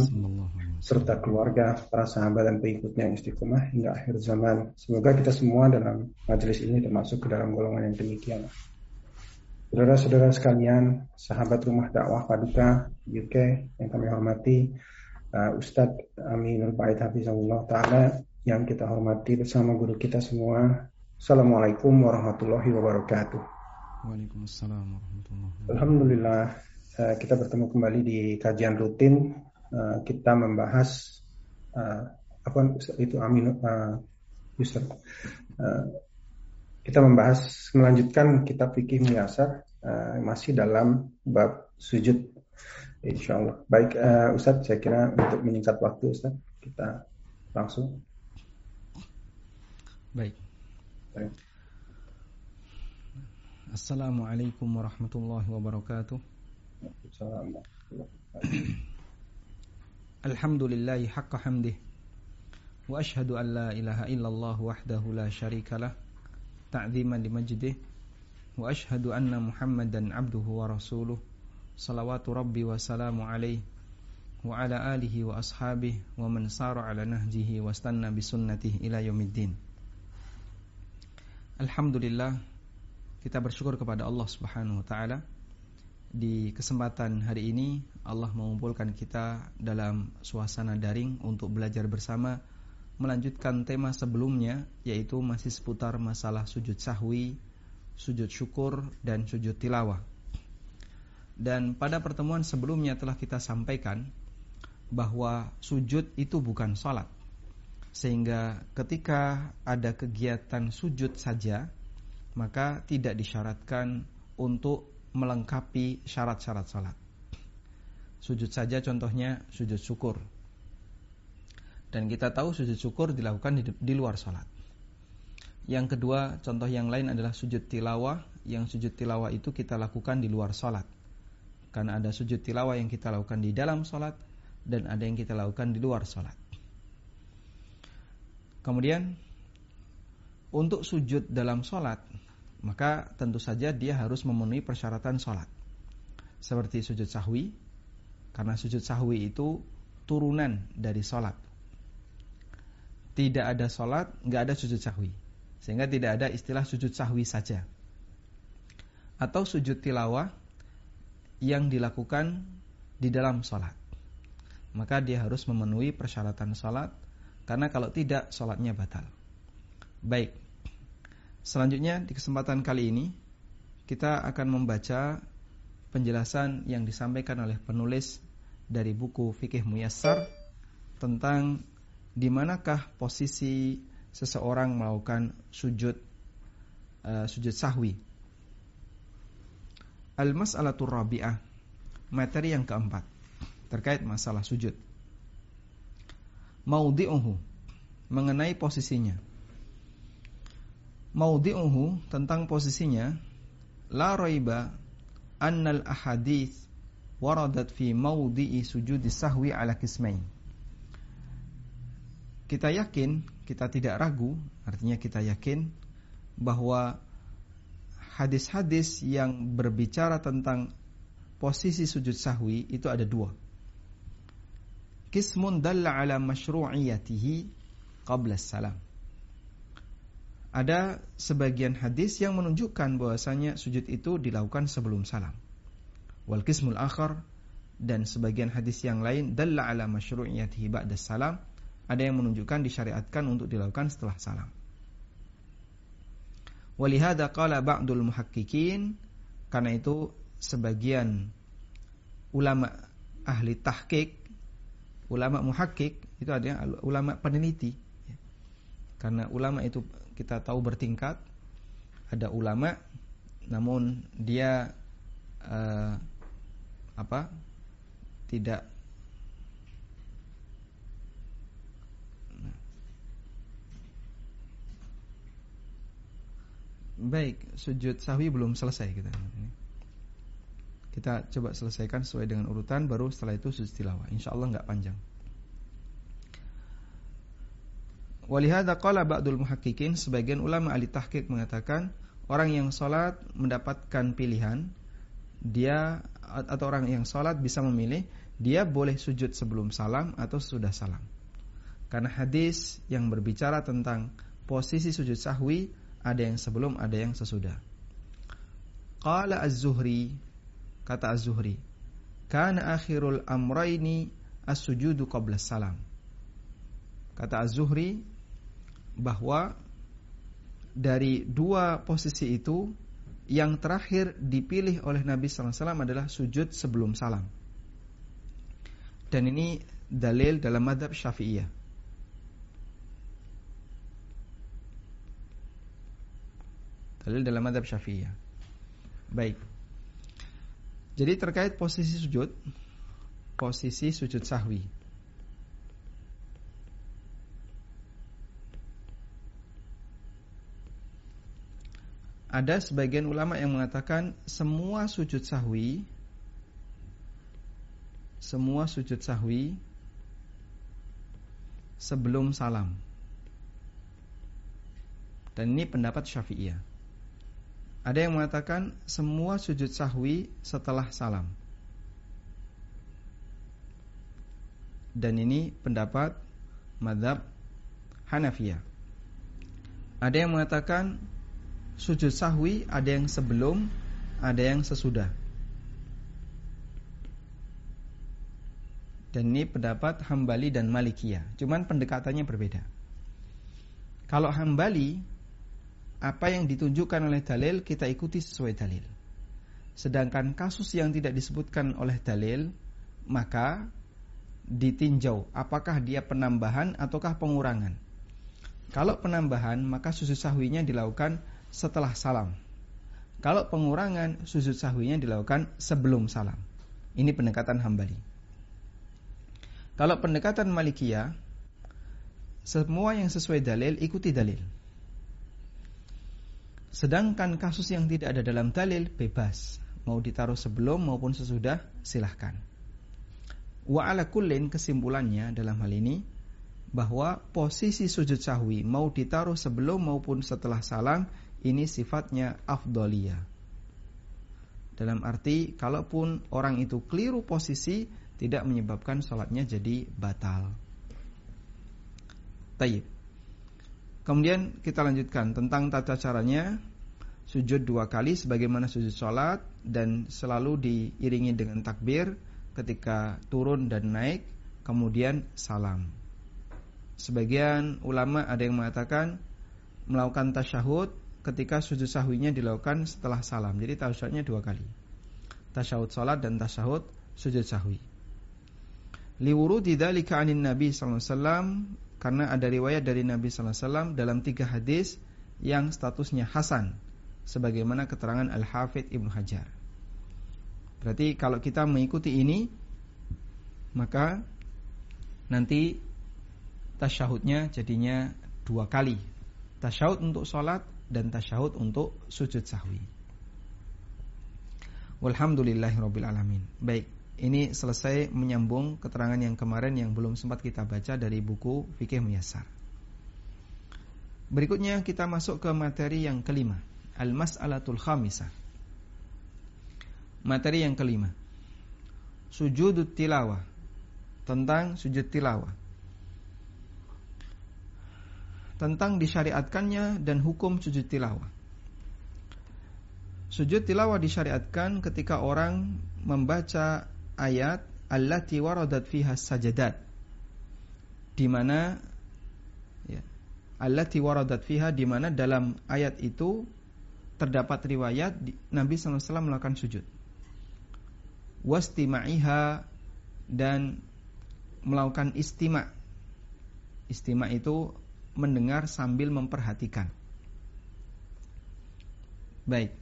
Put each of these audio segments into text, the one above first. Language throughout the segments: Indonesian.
Wasallam serta keluarga, para sahabat dan pengikutnya yang istiqomah hingga akhir zaman. Semoga kita semua dalam majelis ini termasuk ke dalam golongan yang demikian. Saudara-saudara sekalian, sahabat rumah dakwah Paduka UK yang kami hormati, uh, Ustadz Aminul Bait Hafizahullah Ta'ala yang kita hormati bersama guru kita semua. Assalamualaikum warahmatullahi wabarakatuh. Waalaikumsalam warahmatullahi wabarakatuh. Alhamdulillah Eh, kita bertemu kembali di kajian rutin. Uh, kita membahas uh, apa itu amin uh. Uh, kita membahas melanjutkan kitab fikih muyasar uh, masih dalam bab sujud. Insya Allah. Baik, uh, Ustadz, saya kira untuk menyingkat waktu, Ustadz, kita langsung. Baik. Baik. Assalamualaikum warahmatullahi wabarakatuh. Alhamdulillahi haqqa hamdih. Wa ashadu an la ilaha illallah wahdahu la sharika lah. Ta'ziman li majdih Wa ashadu anna muhammadan abduhu wa rasuluh. Salawatu rabbi wa salamu alaih Wa ala alihi wa ashabih Wa man ala nahjihi Wa Alhamdulillah Kita bersyukur kepada Allah subhanahu wa ta'ala di kesempatan hari ini Allah mengumpulkan kita dalam suasana daring untuk belajar bersama melanjutkan tema sebelumnya yaitu masih seputar masalah sujud sahwi, sujud syukur dan sujud tilawah. Dan pada pertemuan sebelumnya telah kita sampaikan bahwa sujud itu bukan salat. Sehingga ketika ada kegiatan sujud saja maka tidak disyaratkan untuk melengkapi syarat-syarat salat. Sujud saja contohnya sujud syukur. Dan kita tahu sujud syukur dilakukan di, di luar salat. Yang kedua, contoh yang lain adalah sujud tilawah. Yang sujud tilawah itu kita lakukan di luar salat. Karena ada sujud tilawah yang kita lakukan di dalam salat dan ada yang kita lakukan di luar salat. Kemudian untuk sujud dalam salat maka tentu saja dia harus memenuhi persyaratan sholat. Seperti sujud sahwi, karena sujud sahwi itu turunan dari sholat. Tidak ada sholat, nggak ada sujud sahwi. Sehingga tidak ada istilah sujud sahwi saja. Atau sujud tilawah yang dilakukan di dalam sholat. Maka dia harus memenuhi persyaratan sholat, karena kalau tidak, sholatnya batal. Baik, Selanjutnya di kesempatan kali ini kita akan membaca penjelasan yang disampaikan oleh penulis dari buku Fikih Muyassar tentang di manakah posisi seseorang melakukan sujud uh, sujud sahwi. Al-mas'alatur rabi'ah, materi yang keempat terkait masalah sujud. Maudi'uhu, mengenai posisinya maudhi'uhu tentang posisinya la raiba annal ahadits waradat fi maudhi'i sujudi sahwi ala kismain. Kita yakin kita tidak ragu artinya kita yakin bahwa hadis-hadis yang berbicara tentang posisi sujud sahwi itu ada dua. Kismun dalla ala masyru'iyatihi qabla salam ada sebagian hadis yang menunjukkan bahwasanya sujud itu dilakukan sebelum salam. Wal qismul akhar dan sebagian hadis yang lain dalla ala masyru'iyatihi ba'da salam ada yang menunjukkan disyariatkan untuk dilakukan setelah salam. Walihada qala ba'dul karena itu sebagian ulama ahli tahqiq ulama muhakkik itu ada ulama peneliti karena ulama itu kita tahu bertingkat. Ada ulama namun dia uh, apa? tidak Baik, sujud sahwi belum selesai kita. Kita coba selesaikan sesuai dengan urutan baru setelah itu sujud tilawah. Insyaallah nggak panjang. Walihada qala ba'dul muhaqqiqin sebagian ulama ahli tahqiq mengatakan orang yang salat mendapatkan pilihan dia atau orang yang salat bisa memilih dia boleh sujud sebelum salam atau sudah salam. Karena hadis yang berbicara tentang posisi sujud sahwi ada yang sebelum, ada yang sesudah. Qala Az-Zuhri kata Az-Zuhri, "Kana akhirul amrayni as-sujudu qabla salam." Kata Az-Zuhri bahwa dari dua posisi itu yang terakhir dipilih oleh Nabi SAW adalah sujud sebelum salam. Dan ini dalil dalam madhab syafi'iyah. Dalil dalam madhab syafi'iyah. Baik. Jadi terkait posisi sujud, posisi sujud sahwi. Ada sebagian ulama yang mengatakan semua sujud sahwi semua sujud sahwi sebelum salam. Dan ini pendapat Syafi'iyah. Ada yang mengatakan semua sujud sahwi setelah salam. Dan ini pendapat madhab Hanafiyah. Ada yang mengatakan sujud sahwi ada yang sebelum, ada yang sesudah. Dan ini pendapat Hambali dan Malikiyah. Cuman pendekatannya berbeda. Kalau Hambali, apa yang ditunjukkan oleh dalil kita ikuti sesuai dalil. Sedangkan kasus yang tidak disebutkan oleh dalil, maka ditinjau apakah dia penambahan ataukah pengurangan. Kalau penambahan, maka sujud sahwinya dilakukan setelah salam. Kalau pengurangan, sujud sahwinya dilakukan sebelum salam. Ini pendekatan Hambali. Kalau pendekatan Malikiyah, semua yang sesuai dalil ikuti dalil. Sedangkan kasus yang tidak ada dalam dalil bebas, mau ditaruh sebelum maupun sesudah silahkan. Wa ala kullin kesimpulannya dalam hal ini bahwa posisi sujud sahwi mau ditaruh sebelum maupun setelah salam ini sifatnya afdoliyah. Dalam arti, kalaupun orang itu keliru posisi, tidak menyebabkan sholatnya jadi batal. Tayyib. Kemudian kita lanjutkan tentang tata caranya sujud dua kali sebagaimana sujud sholat dan selalu diiringi dengan takbir ketika turun dan naik kemudian salam. Sebagian ulama ada yang mengatakan melakukan tasyahud ketika sujud sahwinya dilakukan setelah salam. Jadi tasyahudnya dua kali. Tasyahud salat dan tasyahud sujud sahwi. Liwurudi dzalika anin Nabi sallallahu alaihi wasallam karena ada riwayat dari Nabi sallallahu alaihi wasallam dalam tiga hadis yang statusnya hasan sebagaimana keterangan Al-Hafidh Ibnu Hajar. Berarti kalau kita mengikuti ini maka nanti tasyahudnya jadinya dua kali. Tasyahud untuk sholat dan tasyahud untuk sujud sahwi. Walhamdulillahirabbil alamin. Baik, ini selesai menyambung keterangan yang kemarin yang belum sempat kita baca dari buku Fikih Muyasar. Berikutnya kita masuk ke materi yang kelima, al-mas'alatul khamisah. Materi yang kelima. Sujudut tilawah. Tentang sujud tilawah tentang disyariatkannya dan hukum sujud tilawah. Sujud tilawah disyariatkan ketika orang membaca ayat allati waradat fiha sajadat di mana ya, allati waradat fiha di mana dalam ayat itu terdapat riwayat Nabi SAW melakukan sujud. Wastima'iha dan melakukan istima. Istima itu mendengar sambil memperhatikan. Baik.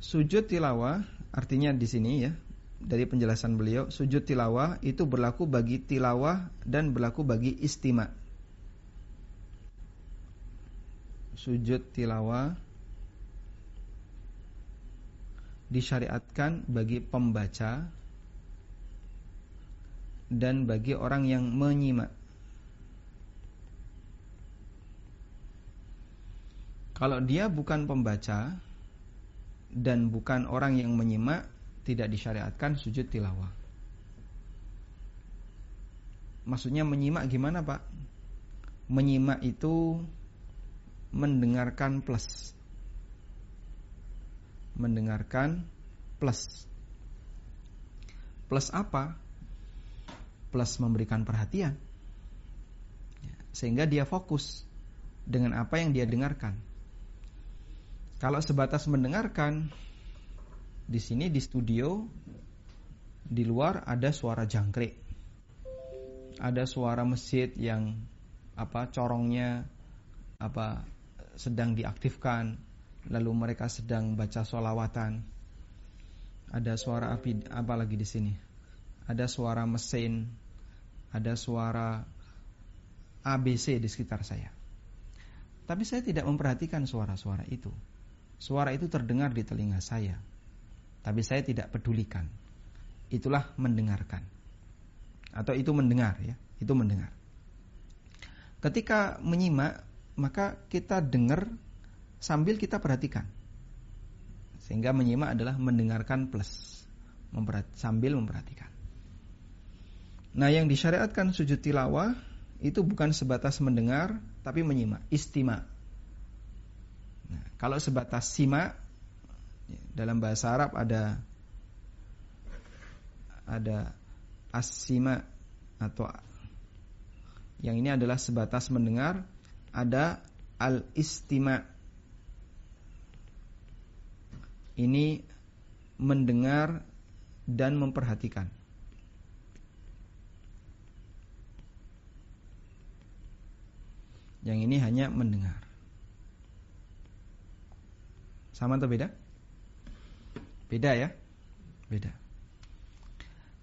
Sujud tilawah artinya di sini ya dari penjelasan beliau sujud tilawah itu berlaku bagi tilawah dan berlaku bagi istima. Sujud tilawah disyariatkan bagi pembaca dan bagi orang yang menyimak. Kalau dia bukan pembaca dan bukan orang yang menyimak, tidak disyariatkan sujud tilawah. Maksudnya menyimak gimana Pak? Menyimak itu mendengarkan plus. Mendengarkan plus. Plus apa? Plus memberikan perhatian. Sehingga dia fokus dengan apa yang dia dengarkan. Kalau sebatas mendengarkan, di sini di studio di luar ada suara jangkrik. Ada suara masjid yang apa corongnya apa sedang diaktifkan, lalu mereka sedang baca solawatan. Ada suara api apa lagi di sini? Ada suara mesin, ada suara ABC di sekitar saya. Tapi saya tidak memperhatikan suara-suara itu. Suara itu terdengar di telinga saya. Tapi saya tidak pedulikan. Itulah mendengarkan. Atau itu mendengar ya, itu mendengar. Ketika menyimak, maka kita dengar sambil kita perhatikan. Sehingga menyimak adalah mendengarkan plus sambil memperhatikan. Nah, yang disyariatkan sujud tilawah itu bukan sebatas mendengar tapi menyimak, istima. Nah, kalau sebatas simak dalam bahasa Arab ada ada asima atau yang ini adalah sebatas mendengar ada al-istima. Ini mendengar dan memperhatikan. Yang ini hanya mendengar sama atau beda? Beda ya? Beda.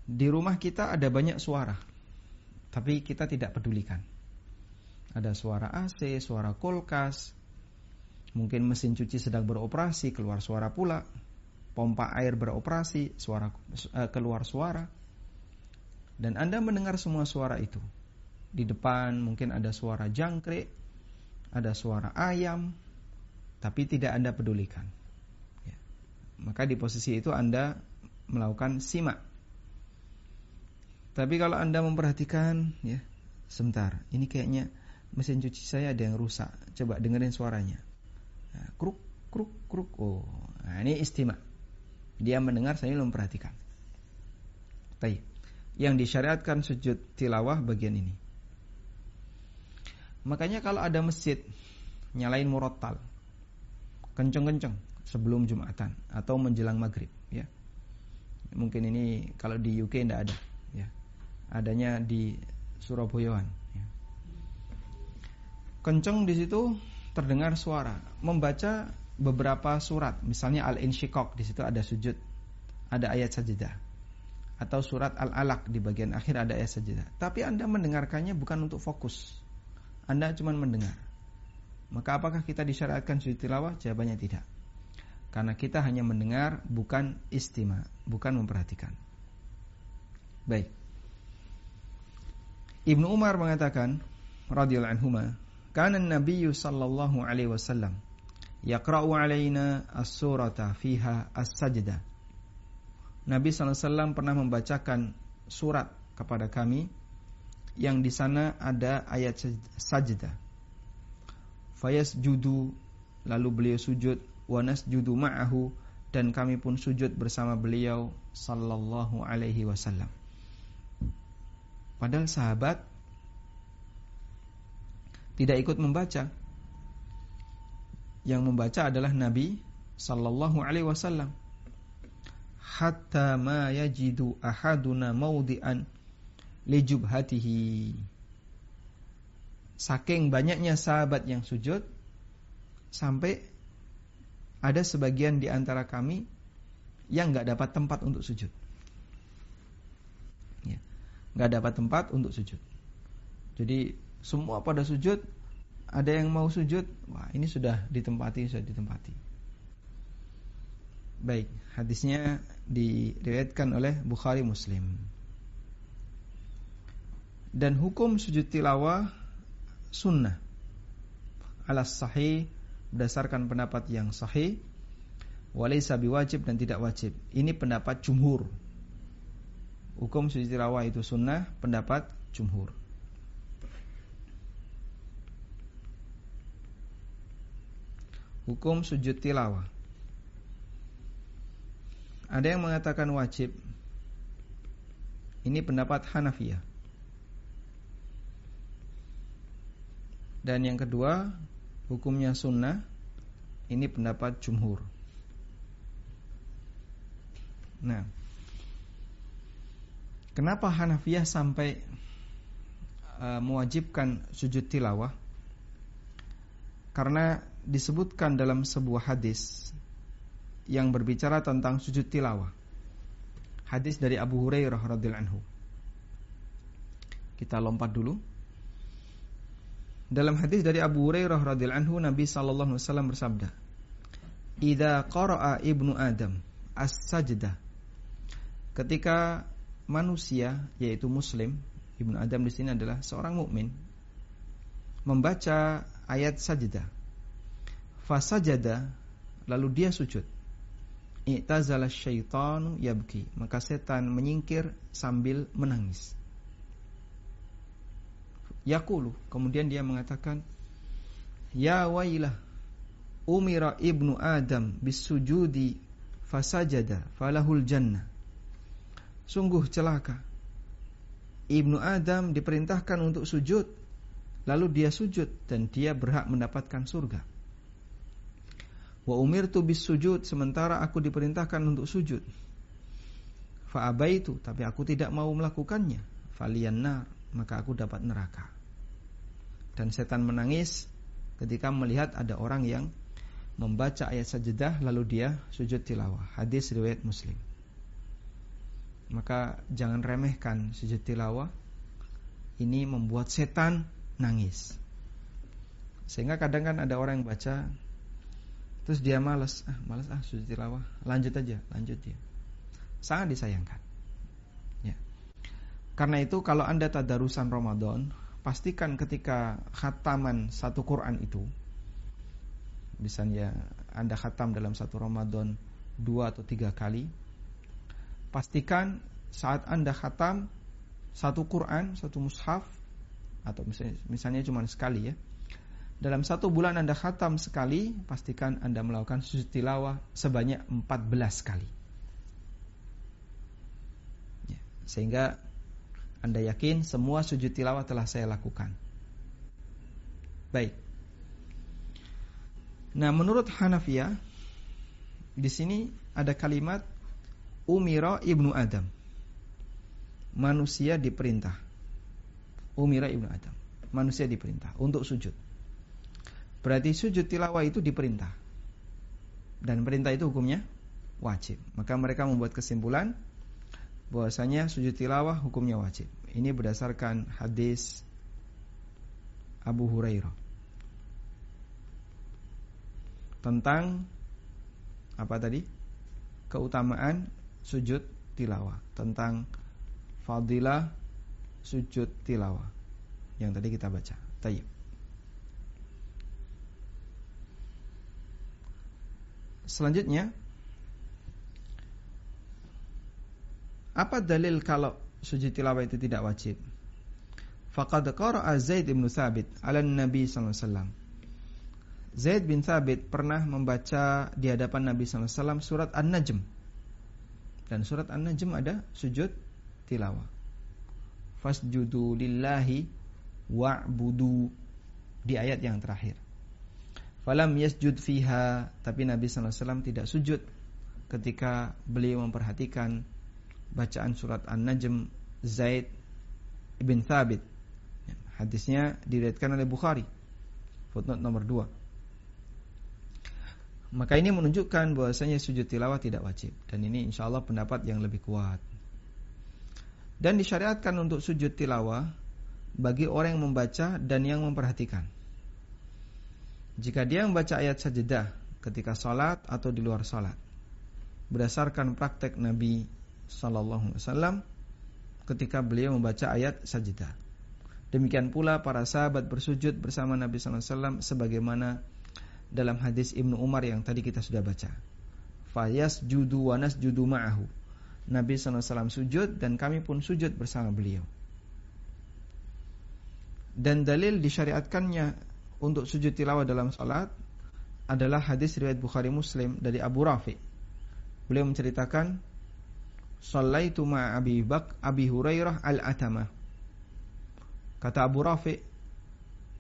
Di rumah kita ada banyak suara. Tapi kita tidak pedulikan. Ada suara AC, suara kulkas, mungkin mesin cuci sedang beroperasi, keluar suara pula. Pompa air beroperasi, suara uh, keluar suara. Dan Anda mendengar semua suara itu. Di depan mungkin ada suara jangkrik, ada suara ayam, tapi tidak Anda pedulikan maka di posisi itu Anda melakukan simak. Tapi kalau Anda memperhatikan ya, sebentar, ini kayaknya mesin cuci saya ada yang rusak. Coba dengerin suaranya. Nah, kruk kruk kruk. Oh, nah ini istimak. Dia mendengar saya memperhatikan. Baik. Yang disyariatkan sujud tilawah bagian ini. Makanya kalau ada masjid nyalain murotal, kenceng-kenceng, sebelum Jumatan atau menjelang maghrib ya. Mungkin ini kalau di UK tidak ada ya. Adanya di Surabayaan ya. kenceng di situ terdengar suara membaca beberapa surat. Misalnya Al-Insyiqaq di situ ada sujud ada ayat sajadah. Atau surat Al-Alaq di bagian akhir ada ayat sajadah. Tapi Anda mendengarkannya bukan untuk fokus. Anda cuma mendengar maka apakah kita disyariatkan sujud tilawah jawabannya tidak karena kita hanya mendengar bukan istima, bukan memperhatikan. Baik. Ibnu Umar mengatakan radhiyallahu anhu, "Kana Nabi sallallahu alaihi wasallam yaqra'u alaina as-surata fiha as-sajdah." Nabi SAW pernah membacakan surat kepada kami yang di sana ada ayat sajdah. Fayas judu lalu beliau sujud wa nasjudu ma'ahu dan kami pun sujud bersama beliau sallallahu alaihi wasallam. Padahal sahabat tidak ikut membaca. Yang membaca adalah Nabi sallallahu alaihi wasallam. Hatta ma yajidu ahaduna maudian li jubhatihi. Saking banyaknya sahabat yang sujud sampai ada sebagian di antara kami yang nggak dapat tempat untuk sujud. Ya, dapat tempat untuk sujud. Jadi semua pada sujud, ada yang mau sujud, wah ini sudah ditempati, sudah ditempati. Baik, hadisnya diriwayatkan oleh Bukhari Muslim. Dan hukum sujud tilawah sunnah. Alas sahih berdasarkan pendapat yang sahih walaysa biwajib dan tidak wajib. Ini pendapat jumhur. hukum sujud tilawah itu sunnah pendapat jumhur. Hukum sujud tilawah. Ada yang mengatakan wajib. Ini pendapat Hanafiyah. Dan yang kedua, hukumnya sunnah. Ini pendapat jumhur. Nah, kenapa Hanafiyah sampai uh, mewajibkan sujud tilawah? Karena disebutkan dalam sebuah hadis yang berbicara tentang sujud tilawah. Hadis dari Abu Hurairah radhiyallahu anhu. Kita lompat dulu. Dalam hadis dari Abu Hurairah radhiyallahu anhu Nabi sallallahu alaihi wasallam bersabda, "Idza qara'a ibnu Adam as-sajdah Ketika manusia yaitu muslim, Ibnu Adam di sini adalah seorang mukmin membaca ayat sajdah. Fasajada lalu dia sujud. I'tazala syaitanu yabki, maka setan menyingkir sambil menangis. Yakulu, kemudian dia mengatakan, Ya wailah, umira ibnu Adam bisujudi fasajada falahul jannah. Sungguh celaka. Ibnu Adam diperintahkan untuk sujud, lalu dia sujud dan dia berhak mendapatkan surga. Wa umirtu bis sujud sementara aku diperintahkan untuk sujud. Fa itu tapi aku tidak mau melakukannya. Falian nar maka aku dapat neraka. Dan setan menangis ketika melihat ada orang yang membaca ayat sajadah lalu dia sujud tilawah. Hadis riwayat Muslim. Maka jangan remehkan sujud tilawah. Ini membuat setan nangis. Sehingga kadang kan ada orang yang baca terus dia malas, ah malas ah sujud tilawah, lanjut aja, lanjut dia. Sangat disayangkan. Ya. Karena itu kalau Anda tadarusan Ramadan, pastikan ketika khataman satu Quran itu misalnya Anda khatam dalam satu Ramadan dua atau tiga kali pastikan saat Anda khatam satu Quran, satu mushaf atau misalnya, misalnya cuma sekali ya. Dalam satu bulan Anda khatam sekali, pastikan Anda melakukan sujud tilawah sebanyak 14 kali. Ya, sehingga Anda yakin semua sujud tilawah telah saya lakukan. Baik. Nah, menurut Hanafiyah di sini ada kalimat Umira ibnu Adam. Manusia diperintah. Umira ibnu Adam. Manusia diperintah untuk sujud. Berarti sujud tilawah itu diperintah. Dan perintah itu hukumnya wajib. Maka mereka membuat kesimpulan bahwasanya sujud tilawah hukumnya wajib. Ini berdasarkan hadis Abu Hurairah tentang apa tadi? Keutamaan sujud tilawah tentang fadilah sujud tilawah yang tadi kita baca. Tayyib. Selanjutnya apa dalil kalau sujud tilawah itu tidak wajib? Faqad qara'a Zaid bin Thabit 'ala Nabi sallallahu alaihi wasallam. Zaid bin Thabit pernah membaca di hadapan Nabi sallallahu alaihi wasallam surat An-Najm dan surat An-Najm ada sujud tilawah. Fasjudu lillahi wa'budu di ayat yang terakhir. Falam yasjud fiha, tapi Nabi SAW tidak sujud ketika beliau memperhatikan bacaan surat An-Najm Zaid ibn Thabit. Hadisnya diriwayatkan oleh Bukhari. Footnote nomor 2. Maka ini menunjukkan bahwasanya sujud tilawah tidak wajib dan ini insya Allah pendapat yang lebih kuat. Dan disyariatkan untuk sujud tilawah bagi orang yang membaca dan yang memperhatikan. Jika dia membaca ayat sajadah ketika sholat atau di luar sholat, berdasarkan praktek Nabi Sallallahu Alaihi Wasallam ketika beliau membaca ayat sajadah. Demikian pula para sahabat bersujud bersama Nabi Sallallahu Alaihi Wasallam sebagaimana dalam hadis Ibnu Umar yang tadi kita sudah baca. Fayas judu wanas judu ma'ahu. Nabi SAW sujud dan kami pun sujud bersama beliau. Dan dalil disyariatkannya untuk sujud tilawah dalam salat adalah hadis riwayat Bukhari Muslim dari Abu Rafi. Beliau menceritakan, "Shallaitu ma Abi Bak Abi Hurairah al-Atama." Kata Abu Rafi,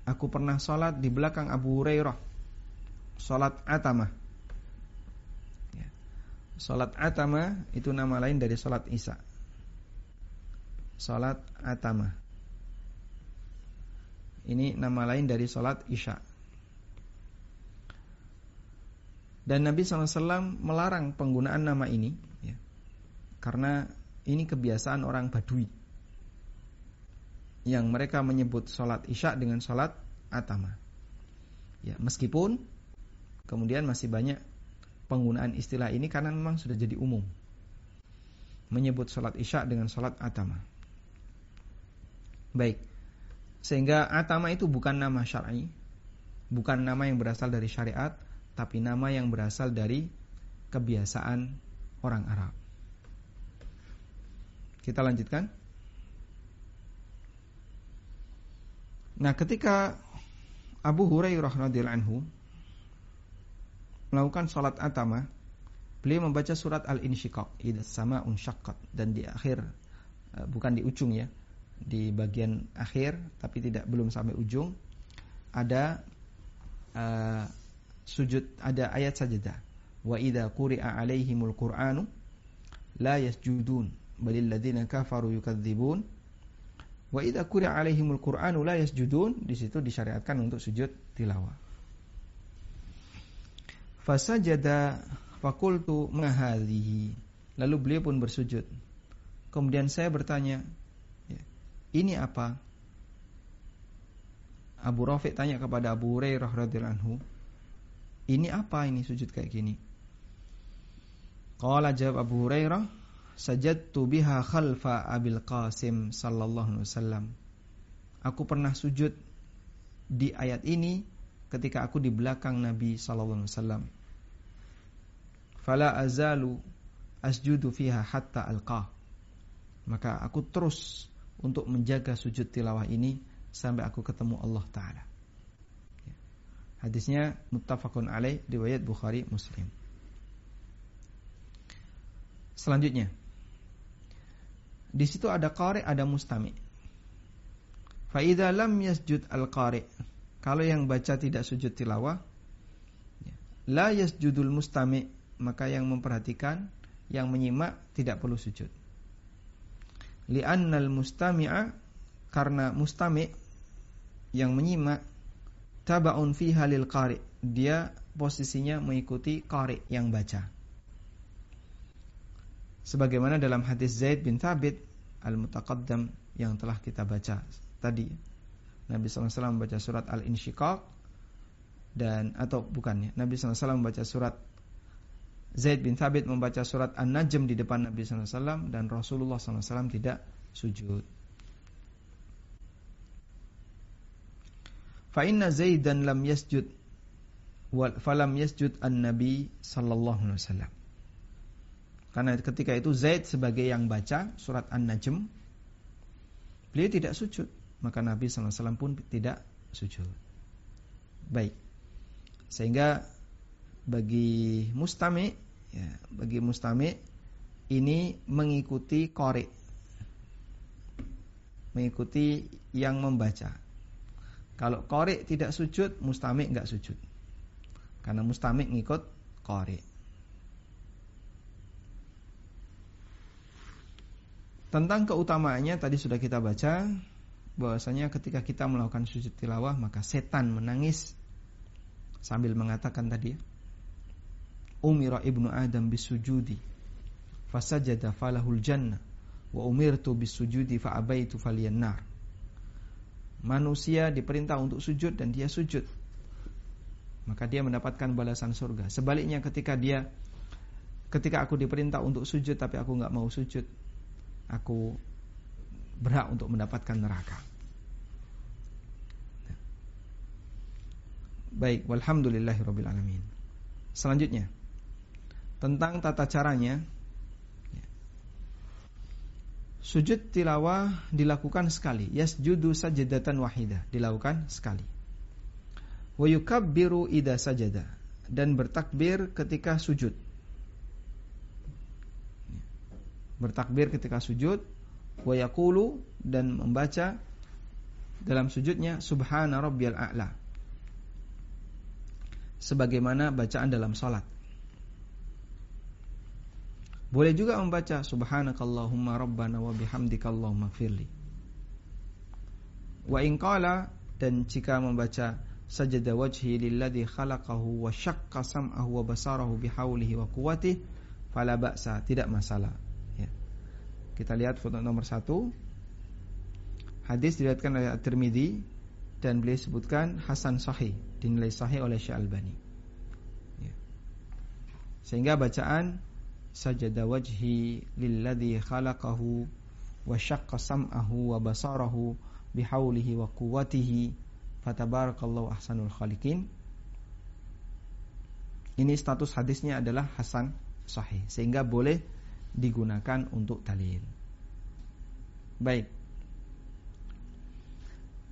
aku pernah salat di belakang Abu Hurairah. Salat Atama Salat atama itu nama lain dari salat isya. Salat atama. Ini nama lain dari salat isya. Dan Nabi SAW melarang penggunaan nama ini ya, Karena ini kebiasaan orang badui Yang mereka menyebut sholat isya dengan sholat atama ya, Meskipun Kemudian masih banyak penggunaan istilah ini karena memang sudah jadi umum. Menyebut sholat isya dengan sholat atama. Baik. Sehingga atama itu bukan nama syar'i, bukan nama yang berasal dari syariat, tapi nama yang berasal dari kebiasaan orang Arab. Kita lanjutkan. Nah, ketika Abu Hurairah radhiyallahu anhu melakukan sholat atama, beliau membaca surat Al-Insyiqaq, idza sama unsyaqqat dan di akhir eh, bukan di ujung ya, di bagian akhir tapi tidak belum sampai ujung ada uh, sujud ada ayat sajadah wa idza quri'a alaihimul qur'anu la yasjudun balil ladzina kafaru yukadzibun wa idza quri'a alaihimul qur'anu la yasjudun di situ disyariatkan untuk sujud tilawah Fasajada fakultu mahadhihi. Lalu beliau pun bersujud. Kemudian saya bertanya, ya, ini apa? Abu Rafiq tanya kepada Abu Hurairah radhiyallahu anhu, ini apa ini sujud kayak gini? Qala jawab Abu Hurairah, sajadtu biha khalfa Abil Qasim sallallahu alaihi wasallam. Aku pernah sujud di ayat ini ketika aku di belakang Nabi sallallahu alaihi wasallam. Fala azalu asjudu fiha hatta alqa maka aku terus untuk menjaga sujud tilawah ini sampai aku ketemu Allah taala. Ya. hadisnya muttafaqun alaih riwayat Bukhari Muslim. Selanjutnya di situ ada qari ada mustami fa idza lam yasjud al qari kalau yang baca tidak sujud tilawah ya, la yasjudul mustami maka yang memperhatikan, yang menyimak tidak perlu sujud. Li'annal mustami'a karena mustami' yang menyimak tabaun fi halil qari. Dia posisinya mengikuti qari yang baca. Sebagaimana dalam hadis Zaid bin Thabit al-mutaqaddam yang telah kita baca tadi. Nabi SAW membaca surat Al-Insyiqaq dan atau bukannya Nabi SAW membaca surat Zaid bin Thabit membaca surat An-Najm di depan Nabi SAW dan Rasulullah SAW tidak sujud. Fa inna Zaidan lam yasjud falam yasjud an-nabi sallallahu alaihi wasallam. Karena ketika itu Zaid sebagai yang baca surat An-Najm beliau tidak sujud, maka Nabi wasallam pun tidak sujud. Baik. Sehingga bagi mustami ya, bagi mustami ini mengikuti kori mengikuti yang membaca. Kalau kori tidak sujud mustami nggak sujud. Karena mustami ngikut kori tentang keutamaannya tadi sudah kita baca bahwasanya ketika kita melakukan sujud tilawah maka setan menangis sambil mengatakan tadi umira ibnu adam bisujudi fasajada falahul jannah wa umirtu bisujudi fa abaitu faliyannar manusia diperintah untuk sujud dan dia sujud. Maka dia mendapatkan balasan surga. Sebaliknya ketika dia ketika aku diperintah untuk sujud tapi aku nggak mau sujud aku berhak untuk mendapatkan neraka baik walhamdulillahirabbil alamin selanjutnya tentang tata caranya. Ya. Sujud tilawah dilakukan sekali. Yasjudu sajadatan wahidah. Dilakukan sekali. Wa yukabbiru ida sajada. Dan bertakbir ketika sujud. Bertakbir ketika sujud. Wa yakulu dan membaca dalam sujudnya Subhana rabbiyal a'la. Sebagaimana bacaan dalam salat. Boleh juga membaca subhanakallahumma rabbana wa bihamdika allahumma firli. Wa in qala dan jika membaca sajada wajhi lilladzi khalaqahu wa syaqqa sam'ahu wa basarahu bihaulihi wa quwwatihi fala ba'sa, tidak masalah. Kita lihat foto nomor satu. Hadis diriwayatkan oleh At-Tirmidzi dan beliau sebutkan hasan sahih, dinilai sahih oleh Syekh Albani. Ya. Sehingga bacaan sajada wajhi lilladhi khalaqahu wa syaqqa sam'ahu wa basarahu bihaulihi wa quwwatihi fatabarakallahu ahsanul khaliqin ini status hadisnya adalah hasan sahih sehingga boleh digunakan untuk dalil baik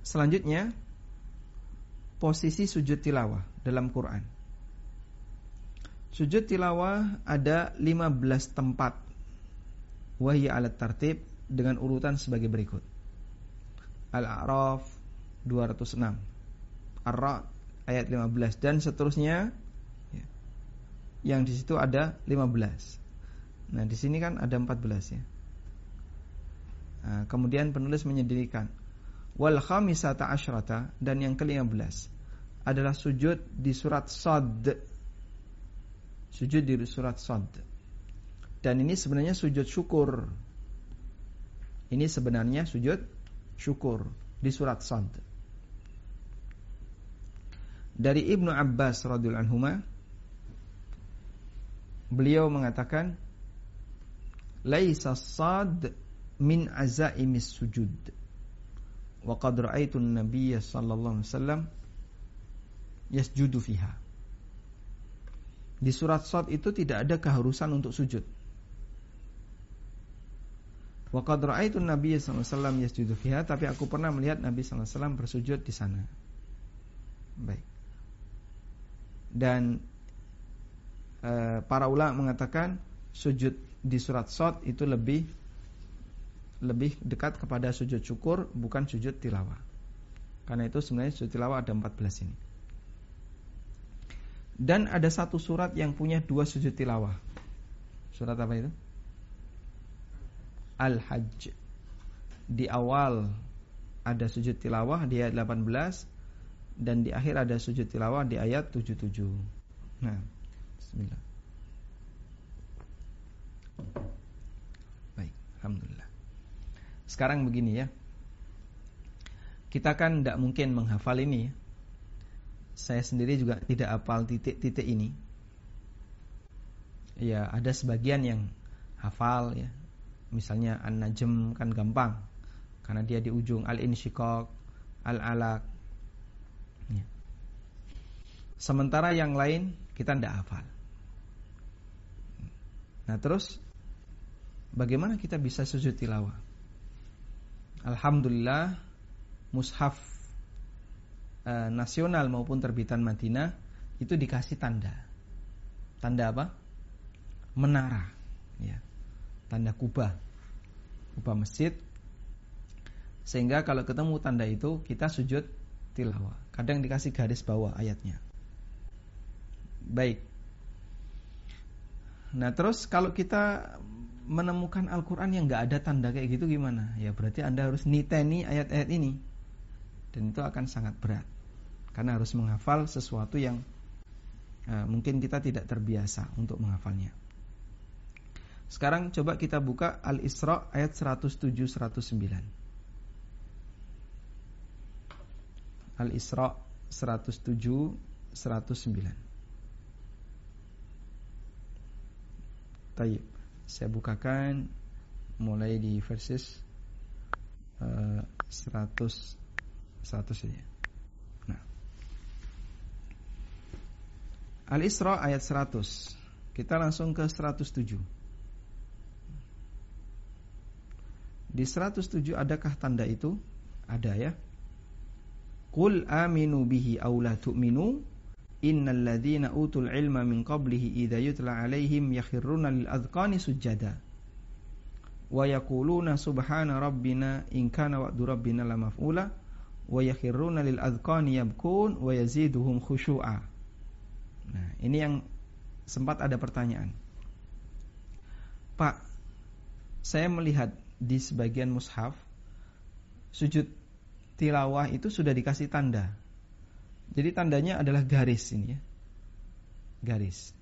selanjutnya posisi sujud tilawah dalam Quran Sujud tilawah ada 15 tempat. Wahya alat tartib dengan urutan sebagai berikut. Al-A'raf 206. Ar-Ra ayat 15 dan seterusnya ya. Yang di situ ada 15. Nah, di sini kan ada 14 ya. Nah, kemudian penulis menyendirikan wal khamisata asyrata dan yang ke-15 adalah sujud di surat Sad Sujud di surat Sad. Dan ini sebenarnya sujud syukur. Ini sebenarnya sujud syukur di surat Sad. Dari Ibnu Abbas radhiyallahu anhu beliau mengatakan laisa sad min azaimis sujud wa qad ra'aitu an-nabiy sallallahu alaihi wasallam yasjudu fiha di surat Sot itu tidak ada keharusan untuk sujud. Wa qad ra'aitu Nabi sallallahu alaihi wasallam yasjudu fiha, tapi aku pernah melihat Nabi sallallahu alaihi wasallam bersujud di sana. Baik. Dan e, para ulama mengatakan sujud di surat Sot itu lebih lebih dekat kepada sujud syukur bukan sujud tilawah. Karena itu sebenarnya sujud tilawah ada 14 ini. Dan ada satu surat yang punya dua sujud tilawah. Surat apa itu? Al-Hajj. Di awal ada sujud tilawah di ayat 18 dan di akhir ada sujud tilawah di ayat 77. Nah, bismillah. Baik, alhamdulillah. Sekarang begini ya. Kita kan tidak mungkin menghafal ini ya saya sendiri juga tidak hafal titik-titik ini. Ya, ada sebagian yang hafal ya. Misalnya An-Najm kan gampang karena dia di ujung Al-Insyiqaq, Al-Alaq. Ya. Sementara yang lain kita tidak hafal. Nah, terus bagaimana kita bisa sujud tilawah? Alhamdulillah mushaf Eh, nasional maupun terbitan Madinah itu dikasih tanda. Tanda apa? Menara, ya. Tanda kubah. Kubah masjid. Sehingga kalau ketemu tanda itu kita sujud tilawah. Kadang dikasih garis bawah ayatnya. Baik. Nah, terus kalau kita menemukan Al-Qur'an yang nggak ada tanda kayak gitu gimana? Ya berarti Anda harus niteni ayat-ayat ini. Dan itu akan sangat berat karena harus menghafal sesuatu yang uh, mungkin kita tidak terbiasa untuk menghafalnya. Sekarang coba kita buka Al-Isra ayat 107 109. Al-Isra 107 109. Saya bukakan mulai di verses uh, 100 100 saja. Al-Isra ayat 100. Kita langsung ke 107. Di 107 adakah tanda itu? Ada ya. Qul aminu bihi aw la tu'minu innal ladzina utul ilma min qablihi idza yutla alaihim yakhirruna lil adqani sujada wa yaquluna subhana rabbina in kana wa'du rabbina lamaf'ula wa yakhirruna lil adqani yabkun wa yaziduhum khushu'a. Nah ini yang sempat ada pertanyaan. Pak saya melihat di sebagian mushaf sujud tilawah itu sudah dikasih tanda jadi tandanya adalah garis ini ya. Garis.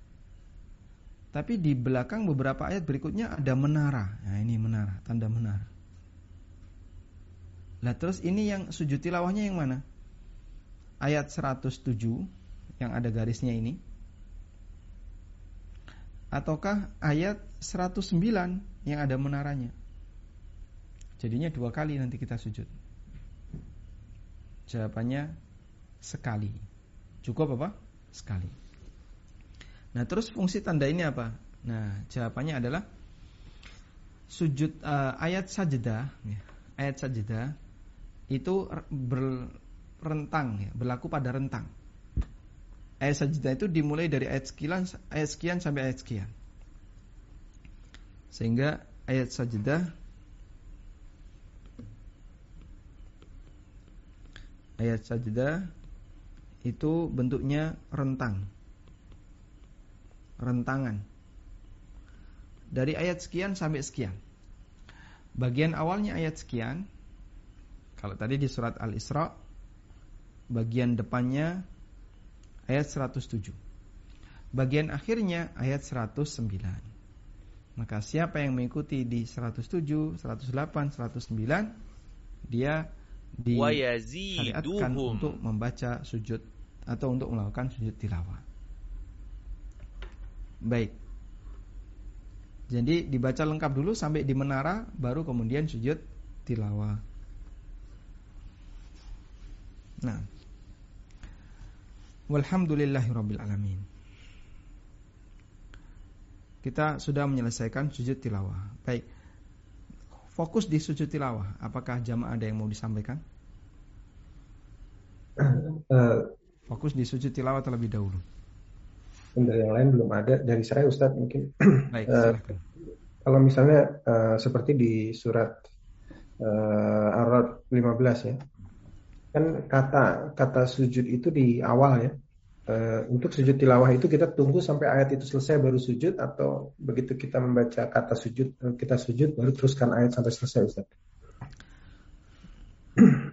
Tapi di belakang beberapa ayat berikutnya ada menara. Nah, ini menara, tanda menara. Nah, terus ini yang sujud tilawahnya yang mana? Ayat 107 yang ada garisnya ini. Ataukah ayat 109 yang ada menaranya? Jadinya dua kali nanti kita sujud. Jawabannya sekali. Cukup apa? Sekali. Nah, terus fungsi tanda ini apa? Nah, jawabannya adalah sujud uh, ayat sajdah, ya. ayat sajdah itu berrentang, ya, berlaku pada rentang. Ayat sajdah itu dimulai dari ayat sekian, ayat sekian sampai ayat sekian. Sehingga ayat sajdah ayat sajdah itu bentuknya rentang. Rentangan. Dari ayat sekian sampai sekian. Bagian awalnya ayat sekian. Kalau tadi di surat Al-Isra bagian depannya ayat 107. Bagian akhirnya ayat 109. Maka siapa yang mengikuti di 107, 108, 109 dia disyariatkan untuk membaca sujud atau untuk melakukan sujud tilawah. Baik. Jadi dibaca lengkap dulu sampai di menara baru kemudian sujud tilawah. Nah. Walhamdulillahirabbil alamin. Kita sudah menyelesaikan sujud tilawah. Baik. Fokus di sujud tilawah. Apakah jamaah ada yang mau disampaikan? Uh, Fokus di sujud tilawah terlebih dahulu. Dari yang lain belum ada. Dari saya Ustadz mungkin. Baik, uh, kalau misalnya uh, seperti di surat uh, Ar-Rad 15 ya. Kan kata kata sujud itu di awal ya. Uh, untuk sujud tilawah itu kita tunggu sampai ayat itu selesai baru sujud atau begitu kita membaca kata sujud kita sujud baru teruskan ayat sampai selesai Ustaz.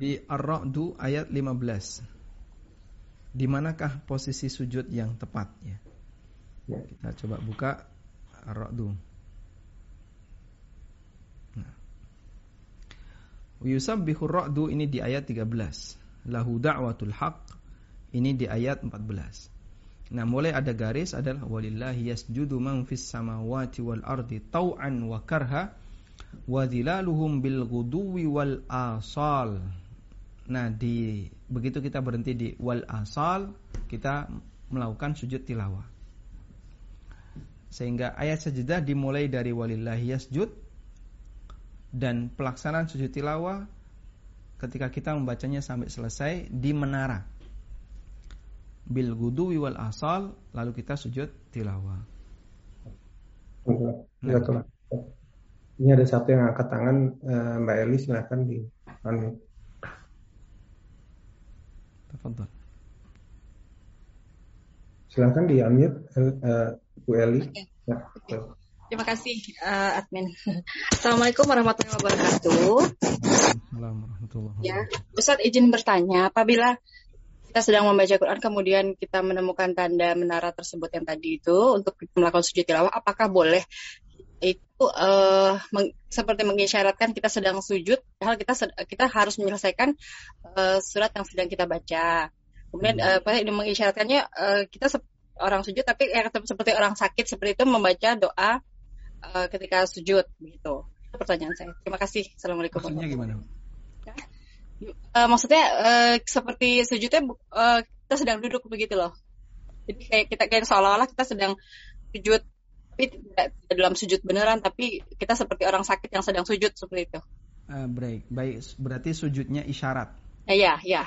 Di Ar-Ra'du ayat 15 di manakah posisi sujud yang tepat ya. ya. Kita coba buka Ar-Ra'du. Nah. Yusabbihu ra'du ini di ayat 13. Lahu da'watul haq ini di ayat 14. Nah, mulai ada garis adalah walillahi yasjudu man fis samawati wal ardi tau'an wa karha wa dhilaluhum bil ghuduwi wal asal. Nah, di begitu kita berhenti di wal asal, kita melakukan sujud tilawah. Sehingga ayat sajadah dimulai dari walillahi yasjud dan pelaksanaan sujud tilawah ketika kita membacanya sampai selesai di menara. Bil gudu wal asal lalu kita sujud tilawah. Nah. Ini ada satu yang angkat tangan eh, Mbak Eli silahkan di Tafadhol. Silakan di unmute uh, Bu Eli. Okay. Ya, Terima kasih uh, admin. Assalamualaikum warahmatullahi wabarakatuh. Ya, Ustaz izin bertanya, apabila kita sedang membaca Quran kemudian kita menemukan tanda menara tersebut yang tadi itu untuk melakukan sujud tilawah, apakah boleh itu uh, meng, seperti mengisyaratkan kita sedang sujud, hal kita kita harus menyelesaikan uh, surat yang sedang kita baca. Kemudian hmm. uh, ini mengisyaratkannya uh, kita orang sujud, tapi ya, seperti orang sakit seperti itu membaca doa uh, ketika sujud, gitu. Itu pertanyaan saya. Terima kasih. Assalamualaikum. Maksudnya gimana? Uh, maksudnya uh, seperti sujudnya uh, kita sedang duduk begitu loh. Jadi kayak kita kayak seolah-olah kita sedang sujud tapi tidak dalam sujud beneran tapi kita seperti orang sakit yang sedang sujud seperti itu Uh, baik, baik. Berarti sujudnya isyarat. Iya, uh, iya.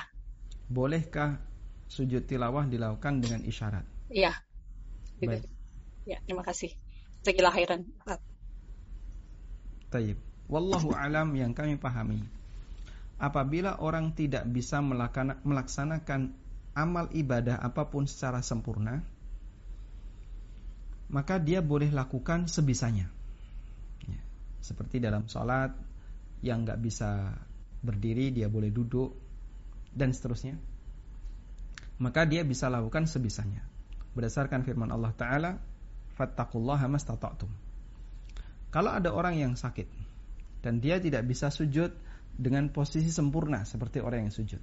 Bolehkah sujud tilawah dilakukan dengan isyarat? Iya. Baik. Ya, terima kasih. Sekilah khairan. Taib. Wallahu alam yang kami pahami. Apabila orang tidak bisa melaksanakan amal ibadah apa pun secara sempurna, maka dia boleh lakukan sebisanya. Ya, seperti dalam sholat yang nggak bisa berdiri, dia boleh duduk dan seterusnya. Maka dia bisa lakukan sebisanya. Berdasarkan firman Allah Taala, "Fattaqullaha mastata'tum." Kalau ada orang yang sakit dan dia tidak bisa sujud dengan posisi sempurna seperti orang yang sujud,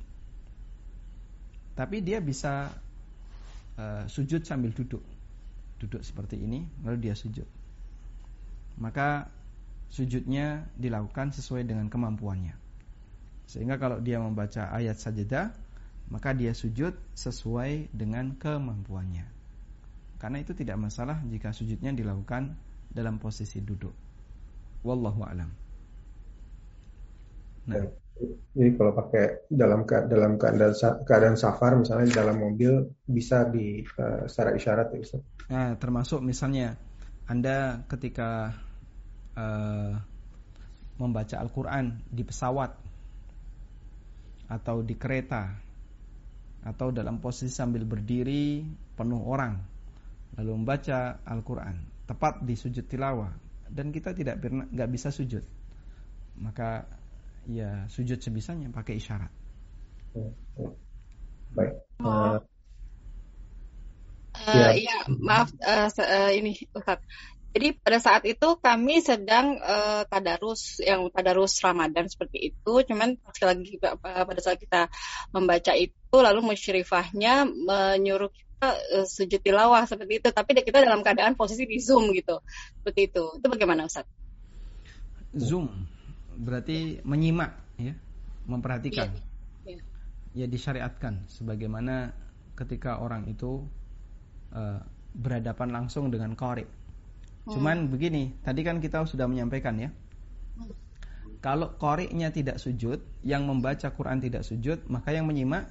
tapi dia bisa uh, sujud sambil duduk, duduk seperti ini, lalu dia sujud. Maka sujudnya dilakukan sesuai dengan kemampuannya. Sehingga kalau dia membaca ayat sajadah, maka dia sujud sesuai dengan kemampuannya. Karena itu tidak masalah jika sujudnya dilakukan dalam posisi duduk. Wallahu a'lam. Nah, jadi kalau pakai dalam dalam keadaan keadaan safar misalnya di dalam mobil bisa di uh, secara isyarat ya Ustaz. Nah, termasuk misalnya Anda ketika uh, membaca Al-Qur'an di pesawat atau di kereta atau dalam posisi sambil berdiri penuh orang lalu membaca Al-Qur'an tepat di sujud tilawah dan kita tidak pernah nggak bisa sujud maka ya sujud sebisanya pakai isyarat. Baik. Uh, uh, ya. maaf uh, uh, ini Ustaz. Jadi pada saat itu kami sedang uh, tadarus yang tadarus Ramadan seperti itu. Cuman sekali lagi pada saat kita membaca itu lalu musyrifahnya menyuruh kita uh, sujud tilawah seperti itu. Tapi kita dalam keadaan posisi di Zoom gitu. Seperti itu. Itu bagaimana Ustaz? Zoom berarti menyimak ya, memperhatikan. Ya, ya. ya disyariatkan sebagaimana ketika orang itu uh, berhadapan langsung dengan qari. Hmm. Cuman begini, tadi kan kita sudah menyampaikan ya. Hmm. Kalau qari'nya tidak sujud, yang membaca Quran tidak sujud, maka yang menyimak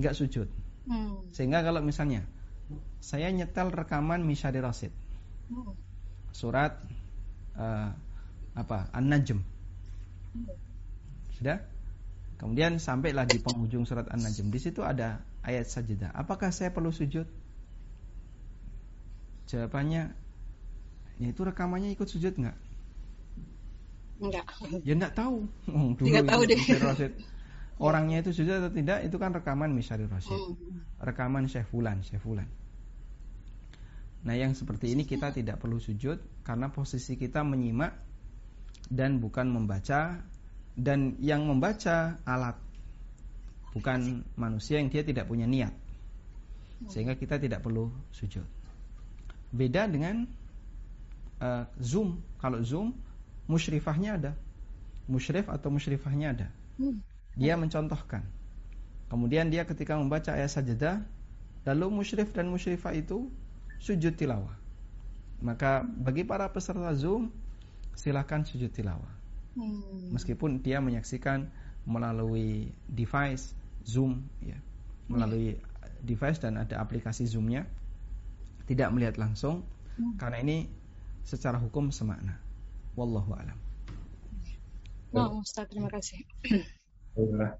nggak sujud. Hmm. Sehingga kalau misalnya saya nyetel rekaman Misyari Rasid. Hmm. Surat uh, apa An-Najm. Sudah? Kemudian sampailah di penghujung surat An-Najm. Di situ ada ayat sajadah. Apakah saya perlu sujud? Jawabannya, ya itu rekamannya ikut sujud nggak? Enggak. Ya enggak tahu. Oh, dulu enggak tahu deh. Rasid. Orangnya itu sujud atau tidak itu kan rekaman Misyari Rasid. Hmm. Rekaman Syekh Fulan, Syekh Fulan. Nah, yang seperti ini kita tidak perlu sujud karena posisi kita menyimak dan bukan membaca dan yang membaca alat bukan manusia yang dia tidak punya niat sehingga kita tidak perlu sujud beda dengan uh, zoom. Kalau zoom musyrifahnya ada. Musyrif atau musyrifahnya ada. Dia mencontohkan. Kemudian dia ketika membaca ayat sajadah lalu musyrif dan musyrifah itu sujud tilawah. Maka bagi para peserta zoom silahkan sujud tilawah. Hmm. Meskipun dia menyaksikan melalui device Zoom ya, melalui hmm. device dan ada aplikasi Zoomnya, tidak melihat langsung hmm. karena ini secara hukum semakna. Wallahu alam. Wow, Ustaz, terima kasih. Alhamdulillah.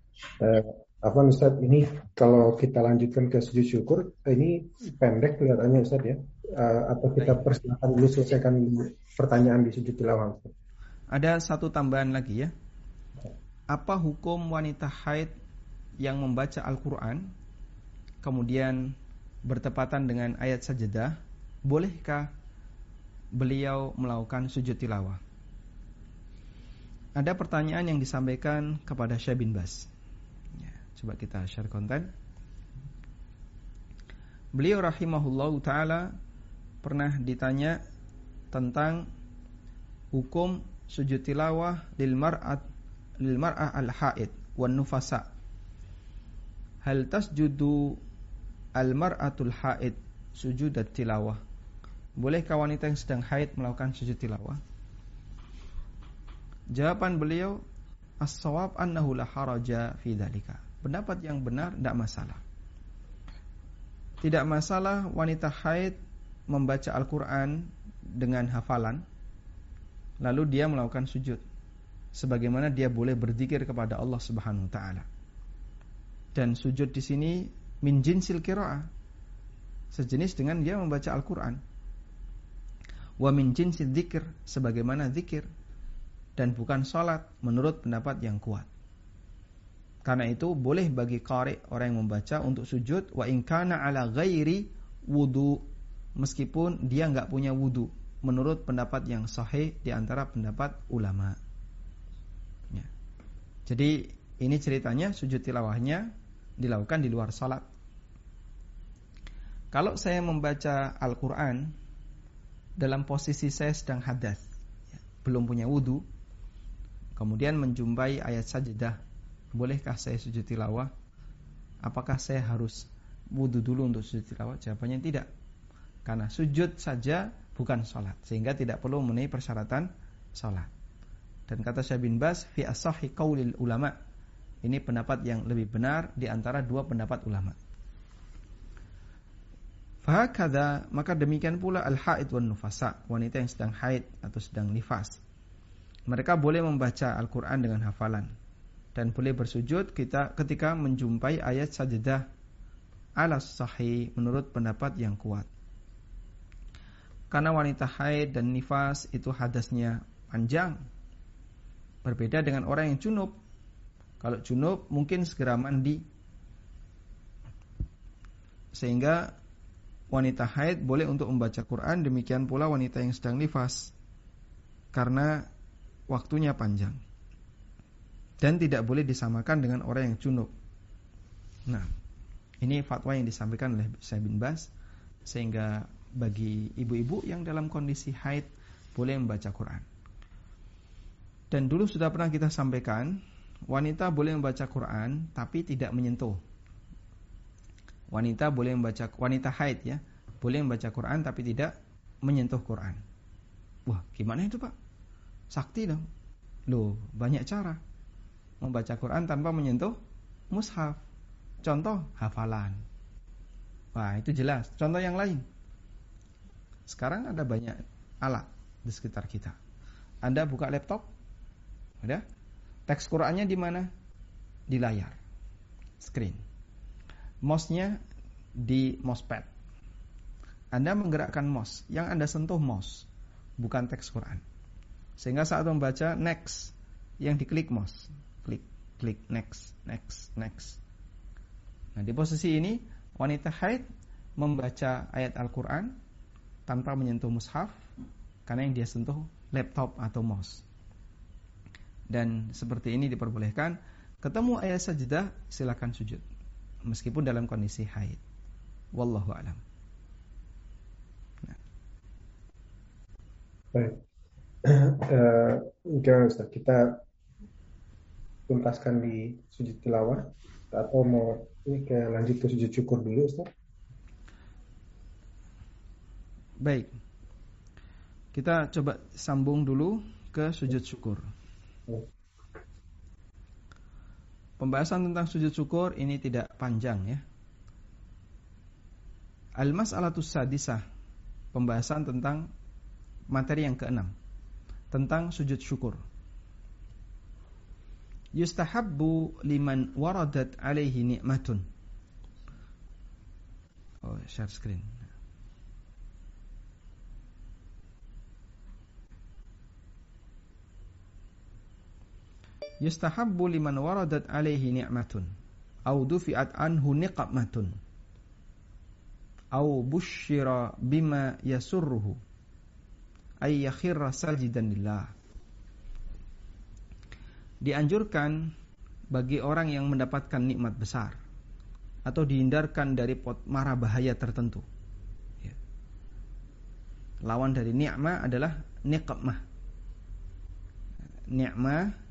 Eh, apa Ustaz ini kalau kita lanjutkan ke sujud syukur ini pendek kelihatannya Ustaz ya uh, atau kita persilakan dulu selesaikan pertanyaan di sujud tilawah. Ada satu tambahan lagi ya. Apa hukum wanita haid yang membaca Al-Quran kemudian bertepatan dengan ayat sajadah, bolehkah beliau melakukan sujud tilawah? Ada pertanyaan yang disampaikan kepada Syekh bin Bas. Ya, coba kita share konten. Beliau rahimahullah taala pernah ditanya tentang hukum sujud tilawah lil mar'at lil mar'ah al haid wan nufasa. Hal tasjudu al mar'atul haid sujud tilawah? Bolehkah wanita yang sedang haid melakukan sujud tilawah? Jawaban beliau as-shawab annahu la haraja fi dzalika. Pendapat yang benar tidak masalah. Tidak masalah wanita haid membaca Al-Qur'an dengan hafalan lalu dia melakukan sujud sebagaimana dia boleh berzikir kepada Allah Subhanahu wa taala. Dan sujud di sini min jinsil qiraah. Sejenis dengan dia membaca Al-Qur'an. Wa min jinsil dzikir sebagaimana zikir dan bukan sholat menurut pendapat yang kuat. Karena itu boleh bagi qari orang yang membaca untuk sujud wa in kana ala ghairi wudu meskipun dia nggak punya wudu menurut pendapat yang sahih di antara pendapat ulama. Ya. Jadi ini ceritanya sujud tilawahnya dilakukan di luar salat. Kalau saya membaca Al-Quran dalam posisi saya sedang hadas, ya, belum punya wudhu, kemudian menjumpai ayat sajadah, bolehkah saya sujud tilawah? Apakah saya harus wudhu dulu untuk sujud tilawah? Jawabannya tidak. Karena sujud saja bukan sholat, sehingga tidak perlu memenuhi persyaratan sholat. Dan kata Syekh bin Bas, fi asahi ulama. Ini pendapat yang lebih benar di antara dua pendapat ulama. Fahakadha, maka demikian pula al-haid wan nufasa, wanita yang sedang haid atau sedang nifas. Mereka boleh membaca Al-Quran dengan hafalan dan boleh bersujud kita ketika menjumpai ayat sajadah alas sahih menurut pendapat yang kuat. Karena wanita haid dan nifas itu hadasnya panjang. Berbeda dengan orang yang junub. Kalau junub mungkin segera mandi. Sehingga wanita haid boleh untuk membaca Quran, demikian pula wanita yang sedang nifas. Karena waktunya panjang. Dan tidak boleh disamakan dengan orang yang junub. Nah, ini fatwa yang disampaikan oleh Syekh bin Bas sehingga bagi ibu-ibu yang dalam kondisi haid boleh membaca Quran. Dan dulu sudah pernah kita sampaikan, wanita boleh membaca Quran tapi tidak menyentuh. Wanita boleh membaca wanita haid ya, boleh membaca Quran tapi tidak menyentuh Quran. Wah, gimana itu, Pak? Sakti dong. Loh, banyak cara. Membaca Quran tanpa menyentuh mushaf. Contoh, hafalan. Wah, itu jelas. Contoh yang lain. Sekarang ada banyak alat di sekitar kita. Anda buka laptop, ada teks Qurannya di mana? Di layar, screen. Mouse-nya di mousepad. Anda menggerakkan mouse, yang Anda sentuh mouse, bukan teks Quran. Sehingga saat membaca next yang diklik mouse, klik, klik next, next, next. Nah, di posisi ini wanita haid membaca ayat Al-Qur'an tanpa menyentuh mushaf karena yang dia sentuh laptop atau mouse. Dan seperti ini diperbolehkan ketemu ayat sajadah silakan sujud meskipun dalam kondisi haid. Wallahu alam. Nah. Baik uh, Ustaz, kita tuntaskan di sujud tilawah atau mau ini ke lanjut ke sujud syukur dulu Ustaz? Baik. Kita coba sambung dulu ke sujud syukur. Pembahasan tentang sujud syukur ini tidak panjang ya. Al-mas'alatus sadisah. Pembahasan tentang materi yang keenam tentang sujud syukur. Yustahabbu liman waradat alaihi ni'matun. Oh, share screen. Yustahabbu liman waradat alaihi ni'matun au dufi'at anhu niqmatun au bushira bima yasurruhu ayyakhirra sajidan lillah. Dianjurkan bagi orang yang mendapatkan nikmat besar atau dihindarkan dari pot mara bahaya tertentu. Ya. Lawan dari ni'mah adalah niqmah. Ni'mah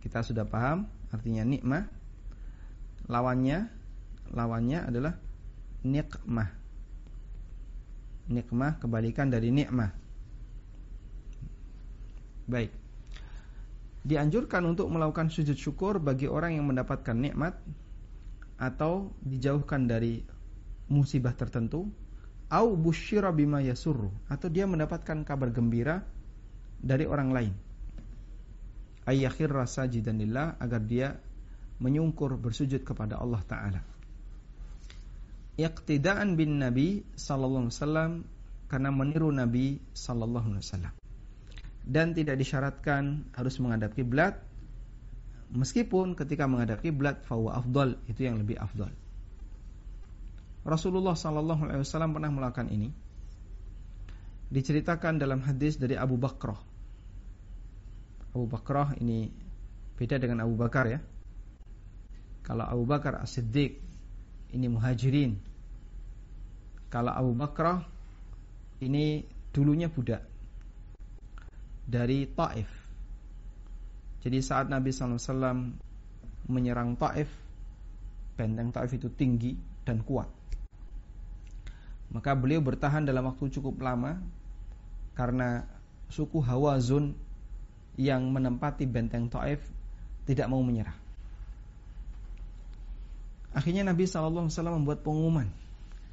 kita sudah paham artinya nikmah. Lawannya lawannya adalah nikmah. Nikmah kebalikan dari nikmah. Baik. dianjurkan untuk melakukan sujud syukur bagi orang yang mendapatkan nikmat atau dijauhkan dari musibah tertentu au busyira bima yasurru atau dia mendapatkan kabar gembira dari orang lain ayyakhir rasa jidanillah agar dia menyungkur bersujud kepada Allah taala. Iqtidaan bin nabi sallallahu alaihi wasallam karena meniru nabi sallallahu alaihi wasallam. Dan tidak disyaratkan harus menghadap kiblat. Meskipun ketika menghadap kiblat fawa afdal itu yang lebih afdal. Rasulullah sallallahu alaihi wasallam pernah melakukan ini. Diceritakan dalam hadis dari Abu Bakrah Abu Bakrah ini beda dengan Abu Bakar ya kalau Abu Bakar As-Siddiq ini muhajirin kalau Abu Bakrah ini dulunya budak dari Taif. Jadi saat Nabi SAW menyerang Taif, benteng Taif itu tinggi dan kuat. Maka beliau bertahan dalam waktu cukup lama karena suku Hawazun yang menempati benteng Taif tidak mau menyerah. Akhirnya Nabi SAW membuat pengumuman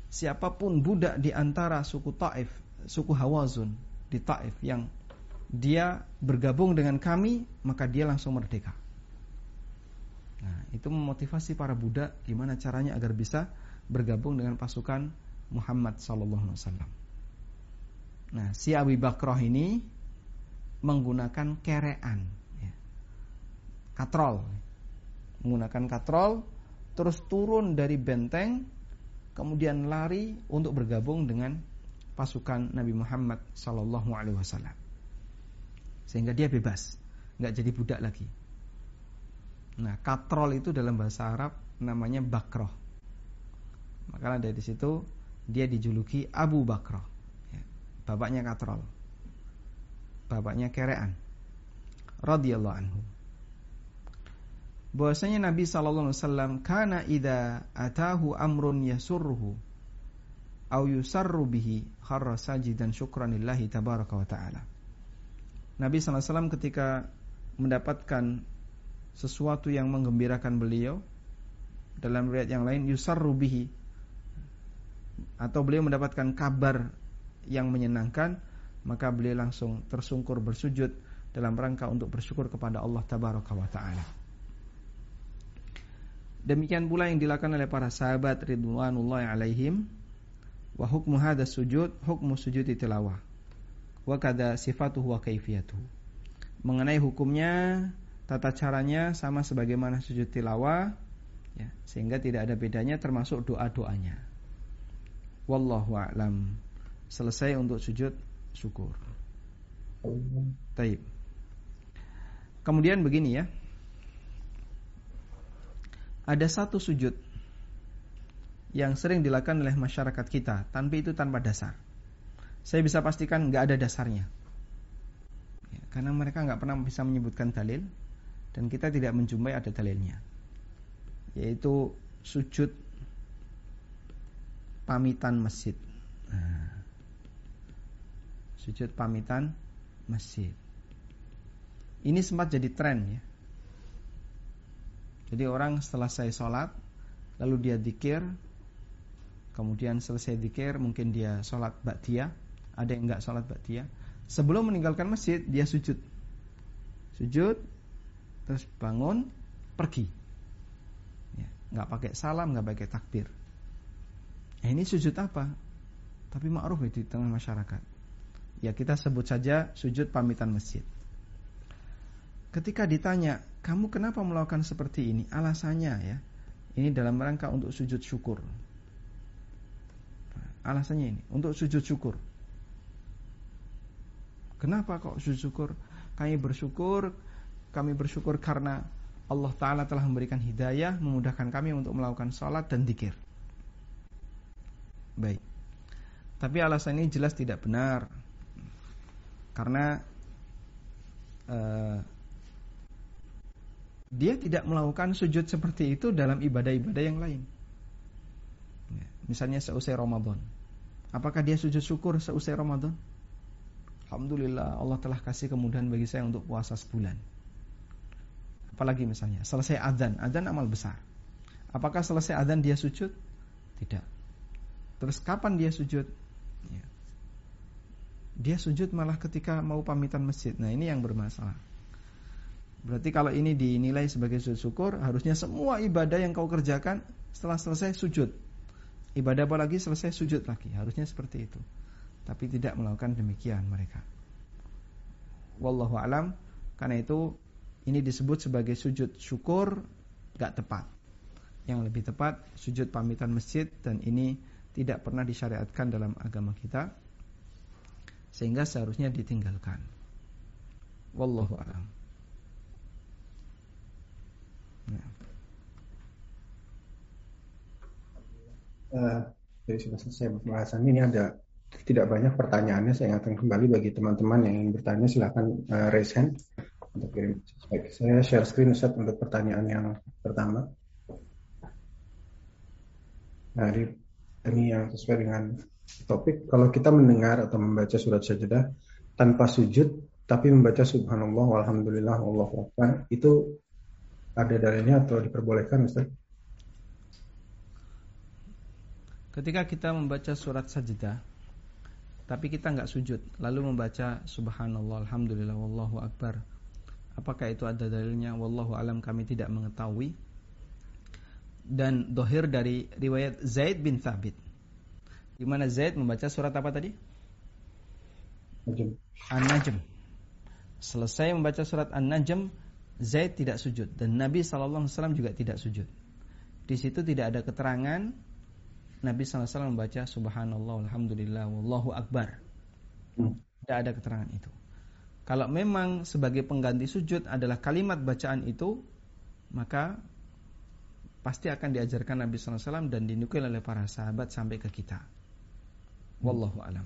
Siapa pun budak di antara suku Taif Suku Hawazun di Taif yang dia bergabung dengan kami maka dia langsung merdeka. Nah, itu memotivasi para budak gimana caranya agar bisa bergabung dengan pasukan Muhammad wasallam. Nah, si Abi Bakrah ini menggunakan kerean ya. Katrol. Menggunakan katrol terus turun dari benteng kemudian lari untuk bergabung dengan pasukan Nabi Muhammad sallallahu alaihi wasallam. Sehingga dia bebas nggak jadi budak lagi. Nah katrol itu dalam bahasa Arab namanya bakroh. Maka dari situ dia dijuluki Abu Bakroh ya, bapaknya katrol bapaknya kerean. Radhiyallahu anhu. Bahwasanya Nabi sallallahu alaihi wasallam kana idza atahu amrun yasurruhu au yusarru bihi kharra sajidan syukran tabaraka wa ta'ala. Nabi SAW ketika mendapatkan sesuatu yang menggembirakan beliau dalam riwayat yang lain yusar rubihi atau beliau mendapatkan kabar yang menyenangkan maka beliau langsung tersungkur bersujud dalam rangka untuk bersyukur kepada Allah tabaraka wa taala. Demikian pula yang dilakukan oleh para sahabat ridwanullahi alaihim wa hukmu hadha sujud hukmu sujud tilawah wa kada sifatuhu wa kaifiyatuhu. Mengenai hukumnya, tata caranya sama sebagaimana sujud tilawah ya, sehingga tidak ada bedanya termasuk doa-doanya. Wallahu a'lam. Selesai untuk sujud syukur. Taib. Kemudian begini ya. Ada satu sujud yang sering dilakukan oleh masyarakat kita, tanpa itu tanpa dasar saya bisa pastikan nggak ada dasarnya. Ya, karena mereka nggak pernah bisa menyebutkan dalil dan kita tidak menjumpai ada dalilnya. Yaitu sujud pamitan masjid. Nah, sujud pamitan masjid. Ini sempat jadi tren ya. Jadi orang setelah saya sholat Lalu dia dikir Kemudian selesai dikir Mungkin dia sholat dia ada yang nggak sholat ba'diyah? Sebelum meninggalkan masjid dia sujud. Sujud terus bangun pergi. Ya, nggak pakai salam nggak pakai takbir. Nah, ini sujud apa? Tapi ma'ruf di tengah masyarakat ya kita sebut saja sujud pamitan masjid ketika ditanya kamu kenapa melakukan seperti ini alasannya ya ini dalam rangka untuk sujud syukur alasannya ini untuk sujud syukur Kenapa kok sujud syukur? Kami bersyukur, kami bersyukur karena Allah Ta'ala telah memberikan hidayah, memudahkan kami untuk melakukan sholat dan dikir. Baik. Tapi alasan ini jelas tidak benar. Karena uh, dia tidak melakukan sujud seperti itu dalam ibadah-ibadah yang lain. Ya, misalnya seusai Ramadan. Apakah dia sujud syukur seusai Ramadan? Alhamdulillah Allah telah kasih kemudahan bagi saya untuk puasa sebulan. Apalagi misalnya selesai adzan, adzan amal besar. Apakah selesai adzan dia sujud? Tidak. Terus kapan dia sujud? Ya. Dia sujud malah ketika mau pamitan masjid. Nah, ini yang bermasalah. Berarti kalau ini dinilai sebagai sujud syukur, harusnya semua ibadah yang kau kerjakan setelah selesai sujud. Ibadah apa lagi selesai sujud lagi. Harusnya seperti itu. Tapi tidak melakukan demikian mereka. Wallahu alam. Karena itu ini disebut sebagai sujud syukur gak tepat. Yang lebih tepat sujud pamitan masjid dan ini tidak pernah disyariatkan dalam agama kita sehingga seharusnya ditinggalkan. Wallahu a'lam. Ya. Uh, jadi sudah selesai pembahasan ini ada tidak banyak pertanyaannya saya akan kembali bagi teman-teman yang ingin bertanya silahkan uh, raise hand untuk kirim. Baik, saya share screen Ustaz untuk pertanyaan yang pertama. Nah, di, ini yang sesuai dengan topik. Kalau kita mendengar atau membaca surat sajadah tanpa sujud, tapi membaca subhanallah, walhamdulillah, wallahu akbar, itu ada dalilnya atau diperbolehkan Ustaz? Ketika kita membaca surat sajadah, tapi kita nggak sujud, lalu membaca subhanallah, alhamdulillah, wallahu akbar, Apakah itu ada dalilnya? Wallahu alam kami tidak mengetahui. Dan dohir dari riwayat Zaid bin Thabit. Di mana Zaid membaca surat apa tadi? An-Najm. Selesai membaca surat An-Najm, Zaid tidak sujud dan Nabi SAW juga tidak sujud. Di situ tidak ada keterangan Nabi SAW membaca Subhanallah, Alhamdulillah, Wallahu Akbar. Hmm. Tidak ada keterangan itu. Kalau memang sebagai pengganti sujud adalah kalimat bacaan itu, maka pasti akan diajarkan Nabi SAW dan dinukil oleh para sahabat sampai ke kita. Wallahu alam.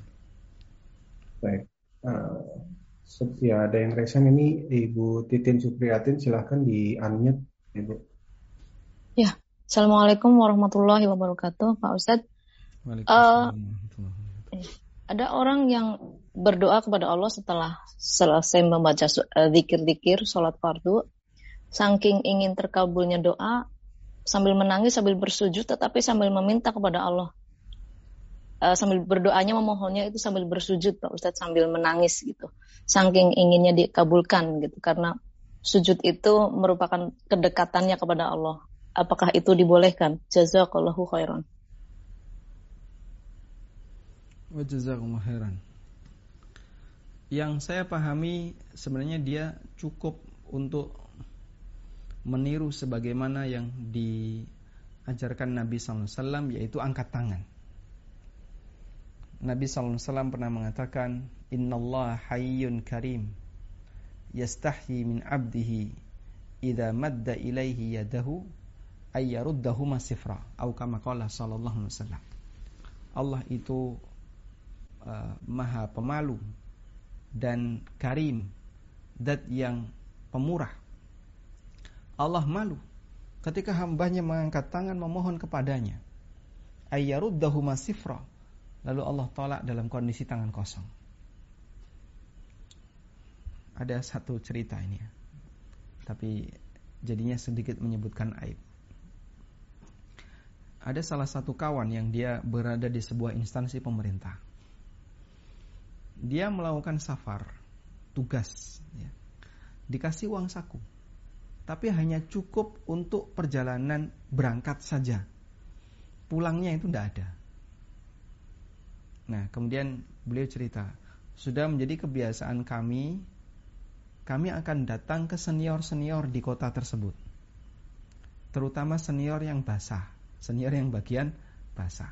Baik. Uh, ya, ada yang resen ini Ibu Titin Supriyatin silahkan di unmute Ibu. Ya, Assalamualaikum warahmatullahi wabarakatuh Pak Ustadz. Uh, ada orang yang berdoa kepada Allah setelah selesai membaca eh, zikir-zikir sholat fardu, saking ingin terkabulnya doa, sambil menangis, sambil bersujud, tetapi sambil meminta kepada Allah. Uh, sambil berdoanya, memohonnya itu sambil bersujud, Pak Ustadz, sambil menangis gitu. Saking inginnya dikabulkan gitu, karena sujud itu merupakan kedekatannya kepada Allah. Apakah itu dibolehkan? Jazakallahu khairan. Wa jazakumullah khairan yang saya pahami sebenarnya dia cukup untuk meniru sebagaimana yang diajarkan Nabi SAW yaitu angkat tangan. Nabi SAW pernah mengatakan Inna Allah hayyun karim Yastahyi min abdihi Ida madda ilaihi yadahu Ayyaruddahu masifra. Au kama qala sallallahu alaihi wasallam Allah itu uh, maha pemalu dan karim dat yang pemurah. Allah malu ketika hambanya mengangkat tangan memohon kepadanya ayyaruddahu masifra lalu Allah tolak dalam kondisi tangan kosong. Ada satu cerita ini ya. tapi jadinya sedikit menyebutkan aib. Ada salah satu kawan yang dia berada di sebuah instansi pemerintah. Dia melakukan safar tugas ya. dikasih uang saku tapi hanya cukup untuk perjalanan berangkat saja. Pulangnya itu tidak ada nah kemudian beliau cerita sudah menjadi kebiasaan kami kami akan datang ke senior-senior di kota tersebut terutama senior yang basah senior yang bagian basah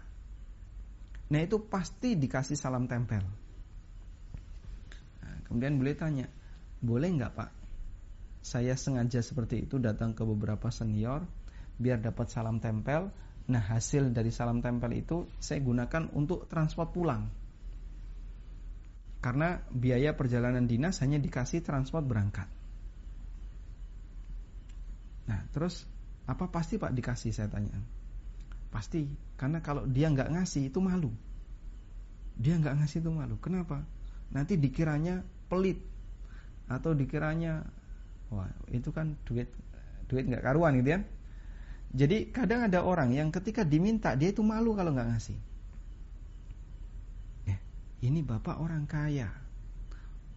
nah itu pasti dikasih salam tempel Kemudian beliau tanya, boleh nggak pak? Saya sengaja seperti itu datang ke beberapa senior biar dapat salam tempel. Nah hasil dari salam tempel itu saya gunakan untuk transport pulang. Karena biaya perjalanan dinas hanya dikasih transport berangkat. Nah terus apa pasti pak dikasih saya tanya. Pasti karena kalau dia nggak ngasih itu malu. Dia nggak ngasih itu malu. Kenapa? Nanti dikiranya pelit atau dikiranya wah itu kan duit duit nggak karuan gitu ya. Jadi kadang ada orang yang ketika diminta dia itu malu kalau nggak ngasih. Eh, ini bapak orang kaya,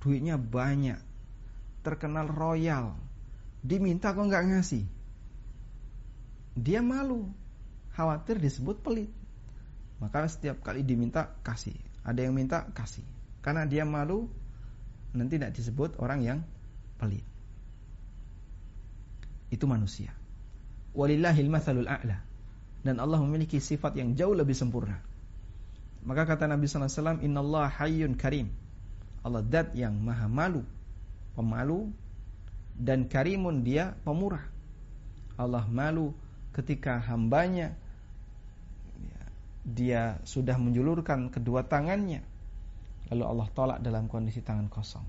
duitnya banyak, terkenal royal, diminta kok nggak ngasih. Dia malu, khawatir disebut pelit. Maka setiap kali diminta kasih, ada yang minta kasih, karena dia malu nanti tidak disebut orang yang pelit. Itu manusia. Walillahil mathalul a'la. Dan Allah memiliki sifat yang jauh lebih sempurna. Maka kata Nabi SAW, Inna Allah hayyun karim. Allah dat yang maha malu, pemalu, dan karimun dia pemurah. Allah malu ketika hambanya ya, dia sudah menjulurkan kedua tangannya lalu Allah tolak dalam kondisi tangan kosong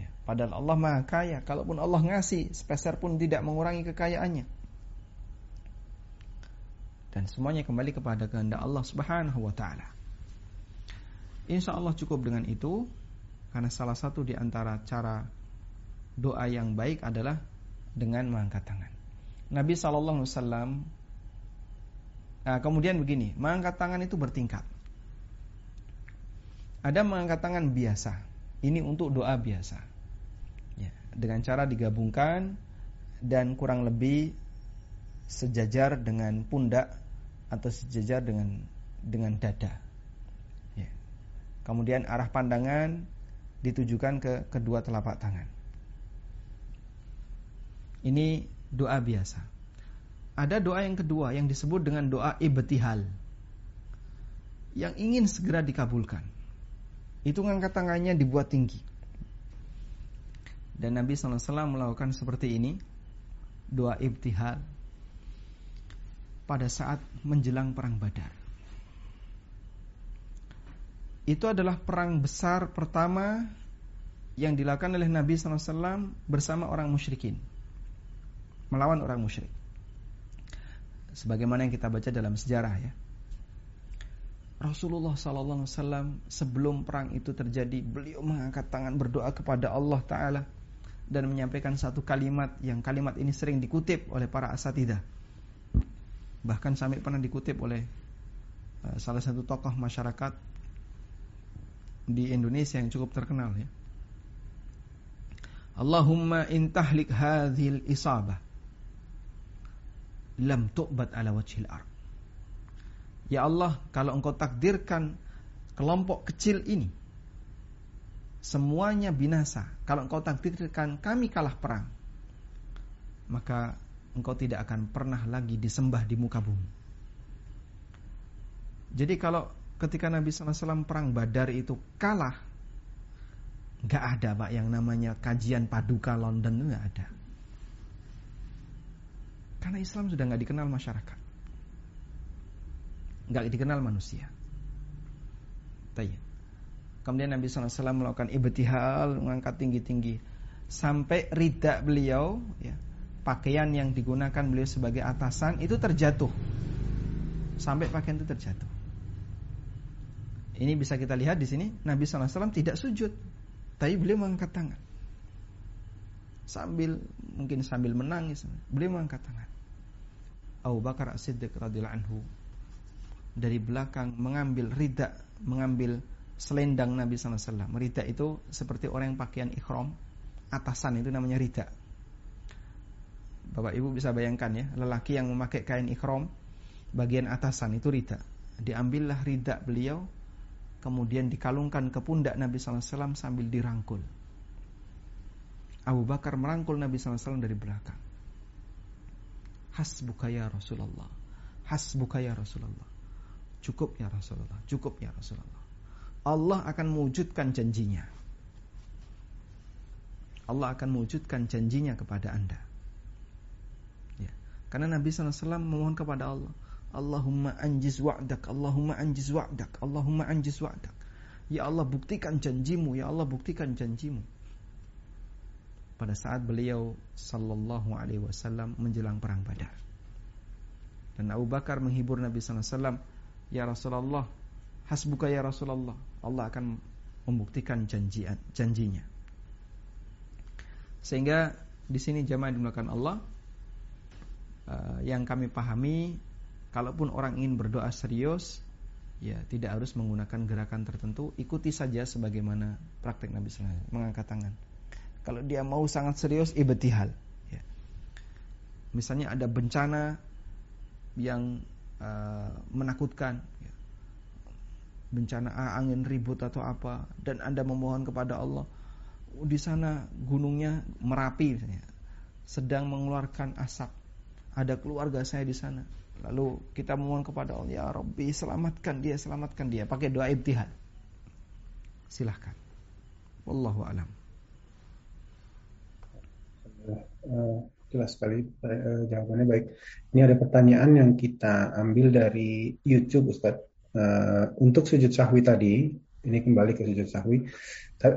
ya, padahal Allah maha kaya kalaupun Allah ngasih sepeser pun tidak mengurangi kekayaannya dan semuanya kembali kepada kehendak Allah Subhanahu wa taala. Insya Allah cukup dengan itu karena salah satu di antara cara doa yang baik adalah dengan mengangkat tangan. Nabi Shallallahu Alaihi Wasallam nah, kemudian begini, mengangkat tangan itu bertingkat. Ada mengangkat tangan biasa, ini untuk doa biasa, ya, dengan cara digabungkan dan kurang lebih sejajar dengan pundak atau sejajar dengan dengan dada. Ya. Kemudian arah pandangan ditujukan ke kedua telapak tangan. Ini doa biasa. Ada doa yang kedua yang disebut dengan doa ibtihal. Yang ingin segera dikabulkan. Itu ngangkat tangannya dibuat tinggi. Dan Nabi SAW melakukan seperti ini. Doa ibtihal pada saat menjelang perang Badar. Itu adalah perang besar pertama yang dilakukan oleh Nabi SAW bersama orang musyrikin. Melawan orang musyrik. Sebagaimana yang kita baca dalam sejarah ya. Rasulullah SAW sebelum perang itu terjadi, beliau mengangkat tangan berdoa kepada Allah Taala dan menyampaikan satu kalimat yang kalimat ini sering dikutip oleh para asatidah bahkan sampai pernah dikutip oleh uh, salah satu tokoh masyarakat di Indonesia yang cukup terkenal ya. Allahumma intahlik hadhil isabah lam tu'bad ala wajhil ard. Ya Allah, kalau engkau takdirkan kelompok kecil ini semuanya binasa, kalau engkau takdirkan kami kalah perang, maka engkau tidak akan pernah lagi disembah di muka bumi. Jadi kalau ketika Nabi SAW perang Badar itu kalah, nggak ada pak yang namanya kajian paduka London nggak ada. Karena Islam sudah nggak dikenal masyarakat, nggak dikenal manusia. Tanya. Kemudian Nabi SAW melakukan ibtihal, mengangkat tinggi-tinggi sampai ridak beliau, ya, pakaian yang digunakan beliau sebagai atasan itu terjatuh. Sampai pakaian itu terjatuh. Ini bisa kita lihat di sini Nabi SAW tidak sujud, tapi beliau mengangkat tangan. Sambil mungkin sambil menangis, beliau mengangkat tangan. Abu Bakar As-Siddiq radhiyallahu anhu dari belakang mengambil rida, mengambil selendang Nabi SAW. Rida itu seperti orang yang pakaian ikhram, atasan itu namanya rida. Bapak Ibu bisa bayangkan ya, lelaki yang memakai kain ikhram bagian atasan itu rida. Diambillah rida beliau kemudian dikalungkan ke pundak Nabi SAW sambil dirangkul. Abu Bakar merangkul Nabi SAW dari belakang. Hasbuka ya Rasulullah. Hasbuka ya Rasulullah. Cukup ya Rasulullah. Cukup ya Rasulullah. Allah akan mewujudkan janjinya. Allah akan mewujudkan janjinya kepada anda. Karena Nabi SAW memohon kepada Allah. Allahumma anjiz wa'dak, Allahumma anjiz wa'dak, Allahumma anjiz wa'dak. Ya Allah buktikan janjimu, ya Allah buktikan janjimu. Pada saat beliau sallallahu alaihi wasallam menjelang perang Badar. Dan Abu Bakar menghibur Nabi SAW, Ya Rasulullah, hasbuka ya Rasulullah. Allah akan membuktikan janjian, janjinya. Sehingga di sini jamaah dimulakan Allah, uh, yang kami pahami kalaupun orang ingin berdoa serius ya tidak harus menggunakan gerakan tertentu ikuti saja sebagaimana praktek Nabi SAW mengangkat tangan kalau dia mau sangat serius ibtihal ya. misalnya ada bencana yang uh, menakutkan ya. bencana angin ribut atau apa dan anda memohon kepada Allah di sana gunungnya merapi misalnya sedang mengeluarkan asap ada keluarga saya di sana. Lalu kita memohon kepada Allah ya Rabbi selamatkan dia selamatkan dia. Pakai doa ibtihal silahkan. Wallahu alam. Uh, jelas sekali uh, jawabannya baik. Ini ada pertanyaan yang kita ambil dari YouTube Ustaz. Untuk sujud sahwi tadi ini kembali ke sujud sahwi.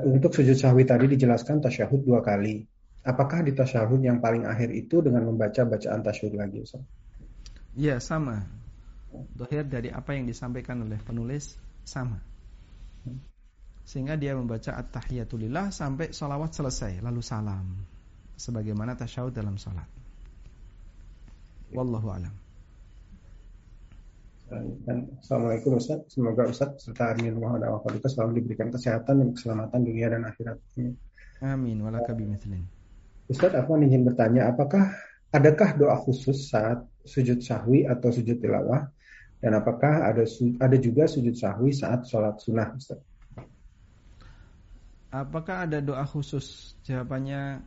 Untuk sujud sahwi tadi dijelaskan tasyahud dua kali apakah di tasyahud yang paling akhir itu dengan membaca bacaan tasyahud lagi Ustaz Ya sama. Dohir dari apa yang disampaikan oleh penulis sama. Sehingga dia membaca at-tahiyatulillah sampai sholawat selesai lalu salam. Sebagaimana tasyahud dalam sholat. Wallahu alam. Dan Assalamualaikum Ustaz. Semoga Ustaz serta dan wafaduka selalu diberikan kesehatan dan keselamatan dunia dan akhirat. Amin. Walaka Ustaz, aku ingin bertanya, apakah adakah doa khusus saat sujud sahwi atau sujud tilawah? Dan apakah ada ada juga sujud sahwi saat sholat sunnah, Ustaz? Apakah ada doa khusus? Jawabannya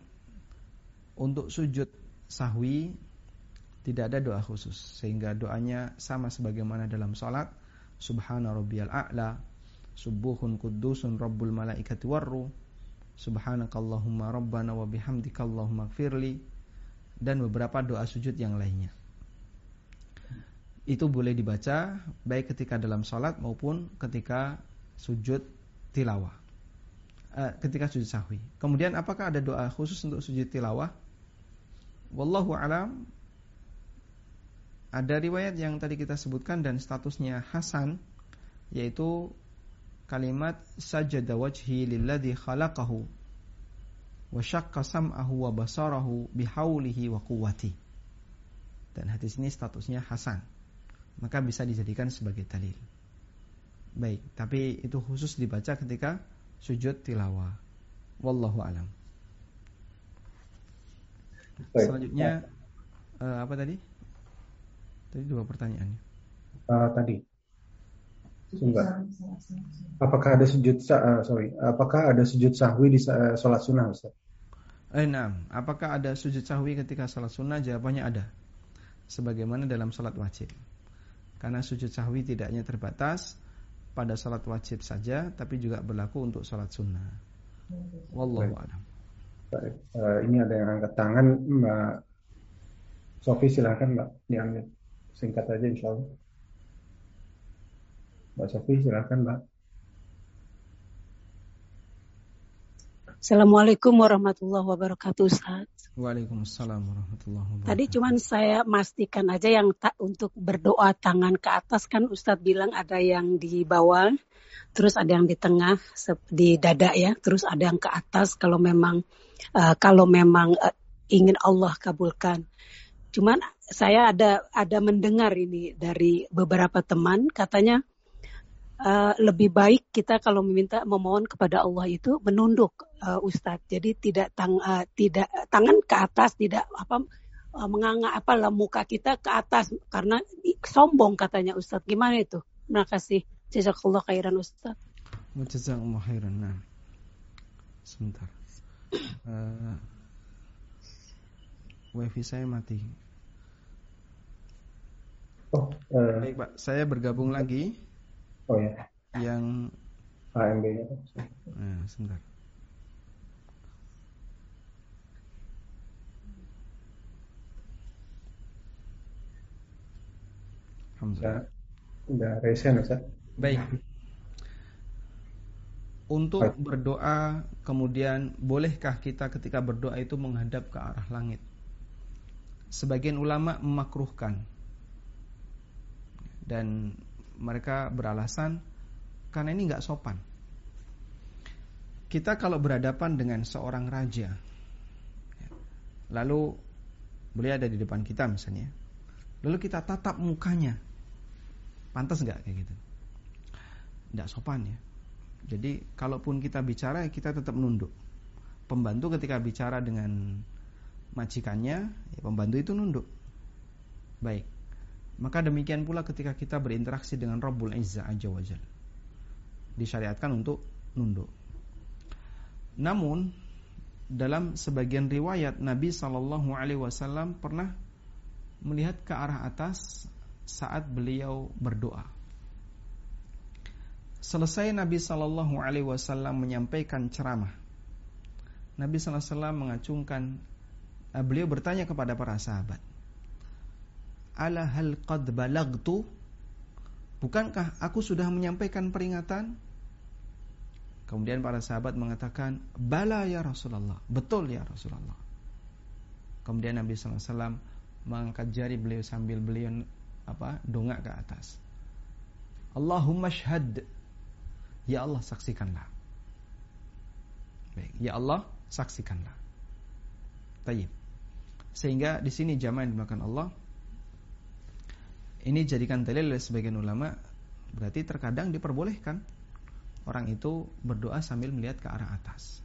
untuk sujud sahwi tidak ada doa khusus sehingga doanya sama sebagaimana dalam sholat subhana rabbiyal a'la subuhun kuddusun rabbul malaikati warru subhanakallahumma rabbana wa bihamdika allahumma gfirli dan beberapa doa sujud yang lainnya. Itu boleh dibaca baik ketika dalam sholat maupun ketika sujud tilawah. Uh, ketika sujud sahwi. Kemudian apakah ada doa khusus untuk sujud tilawah? Wallahu alam. Ada riwayat yang tadi kita sebutkan dan statusnya hasan yaitu kalimat sajada wajhi lilladzi khalaqahu wa syaqqa sam'ahu wa basarahu bihaulihi wa quwwati dan hadis ini statusnya hasan maka bisa dijadikan sebagai dalil. Baik, tapi itu khusus dibaca ketika sujud tilawah. Wallahu alam. Selanjutnya uh, apa tadi? Tadi dua pertanyaan. Uh, tadi. Enggak. Apakah ada sujud uh, sorry, apakah ada sujud sahwi di uh, sholat sunnah Ustaz? Eh, nah, apakah ada sujud sahwi ketika sholat sunnah? Jawabannya ada. Sebagaimana dalam sholat wajib. Karena sujud sahwi tidak hanya terbatas pada salat wajib saja, tapi juga berlaku untuk salat sunnah. Wallahu a'lam. Uh, ini ada yang angkat tangan, Mbak Sofi silahkan Mbak diambil singkat aja insya Allah. Mbak Sofi silahkan Mbak. Assalamualaikum warahmatullahi wabarakatuh Ustaz. Waalaikumsalam warahmatullahi wabarakatuh. Tadi cuman saya pastikan aja yang tak untuk berdoa tangan ke atas kan Ustadz bilang ada yang di bawah, terus ada yang di tengah di dada ya, terus ada yang ke atas kalau memang uh, kalau memang uh, ingin Allah kabulkan. Cuman saya ada ada mendengar ini dari beberapa teman katanya uh, lebih baik kita kalau meminta memohon kepada Allah itu menunduk uh, Ustadz. Jadi tidak tang uh, tidak tangan ke atas, tidak apa uh, menganga apa lah muka kita ke atas karena sombong katanya Ustadz. Gimana itu? Terima kasih. Jazakallah khairan Ustadz. Jazakallah khairan. Nah. Sebentar. Uh, wifi saya mati. Oh, uh, Baik Pak, saya bergabung lagi. Oh ya. Yang HMB-nya. Nah, sebentar. Alhamdulillah. Udah resen Ustaz. Baik. Untuk berdoa kemudian bolehkah kita ketika berdoa itu menghadap ke arah langit? Sebagian ulama memakruhkan. Dan mereka beralasan karena ini nggak sopan. Kita kalau berhadapan dengan seorang raja, lalu beliau ada di depan kita misalnya lalu kita tatap mukanya pantas nggak kayak gitu? Tidak sopan ya. Jadi kalaupun kita bicara kita tetap nunduk. Pembantu ketika bicara dengan majikannya ya pembantu itu nunduk. Baik maka demikian pula ketika kita berinteraksi dengan Rabbul Izzah Azza wa Disyariatkan untuk nunduk. Namun dalam sebagian riwayat Nabi Shallallahu Alaihi Wasallam pernah melihat ke arah atas saat beliau berdoa. Selesai Nabi Shallallahu Alaihi Wasallam menyampaikan ceramah, Nabi Sallallahu Alaihi Wasallam mengacungkan, eh, beliau bertanya kepada para sahabat, Ala hal qad balagtu? Bukankah aku sudah menyampaikan peringatan? Kemudian para sahabat mengatakan, "Bala ya Rasulullah." Betul ya Rasulullah. Kemudian Nabi sallallahu alaihi wasallam mengangkat jari beliau sambil beliau apa? dongak ke atas. Allahumma syhad. Ya Allah saksikanlah. Baik, ya Allah saksikanlah. Tayyib. Sehingga di sini jamaah yang dimakan Allah ini jadikan dalil oleh sebagian ulama berarti terkadang diperbolehkan orang itu berdoa sambil melihat ke arah atas.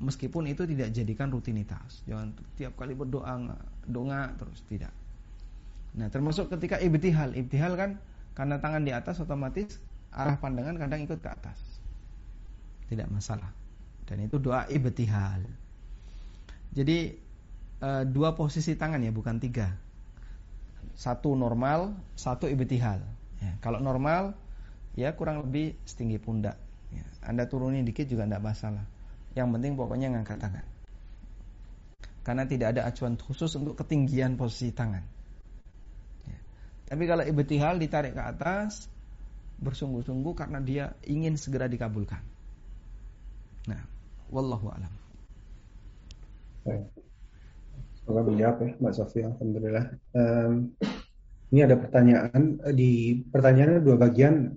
Meskipun itu tidak jadikan rutinitas. Jangan tiap kali berdoa doa terus tidak. Nah, termasuk ketika ibtihal. Ibtihal kan karena tangan di atas otomatis arah pandangan kadang ikut ke atas. Tidak masalah. Dan itu doa ibtihal. Jadi e, dua posisi tangan ya, bukan tiga. Satu normal, satu ibtihal. Ya, kalau normal ya kurang lebih setinggi pundak. Ya, anda turunin dikit juga tidak masalah. Yang penting pokoknya ngangkat tangan. Karena tidak ada acuan khusus untuk ketinggian posisi tangan. Ya. Tapi kalau ibtihal ditarik ke atas, bersungguh-sungguh karena dia ingin segera dikabulkan. Nah, wallahu alam. Semoga menjawab ya Mbak Sofia, Alhamdulillah. Um, ini ada pertanyaan di pertanyaannya dua bagian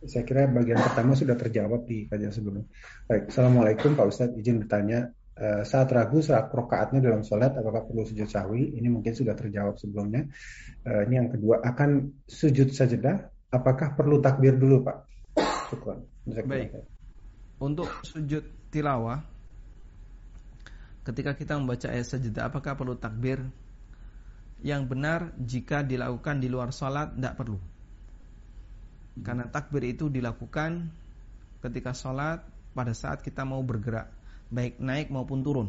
saya kira bagian pertama sudah terjawab di kajian sebelumnya. Baik, Assalamualaikum Pak Ustadz, izin bertanya. Uh, saat ragu saat rokaatnya dalam sholat, apakah perlu sujud sahwi? Ini mungkin sudah terjawab sebelumnya. Uh, ini yang kedua, akan sujud sajadah, apakah perlu takbir dulu Pak? Syukur. Baik. Untuk sujud tilawah, ketika kita membaca ayat sajadah, apakah perlu takbir? Yang benar jika dilakukan di luar sholat, tidak perlu karena takbir itu dilakukan ketika sholat pada saat kita mau bergerak, baik naik maupun turun.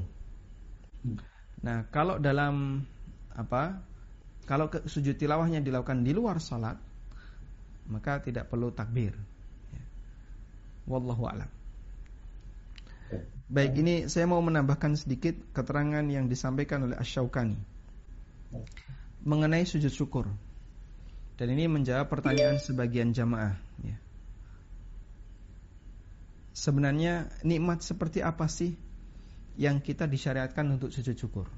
Nah, kalau dalam apa? Kalau sujud tilawahnya dilakukan di luar sholat, maka tidak perlu takbir. Ya. Wallahu a'lam. Baik, ini saya mau menambahkan sedikit keterangan yang disampaikan oleh Asyaukani mengenai sujud syukur. Dan ini menjawab pertanyaan sebagian jamaah. Ya. Sebenarnya nikmat seperti apa sih yang kita disyariatkan untuk sujud syukur?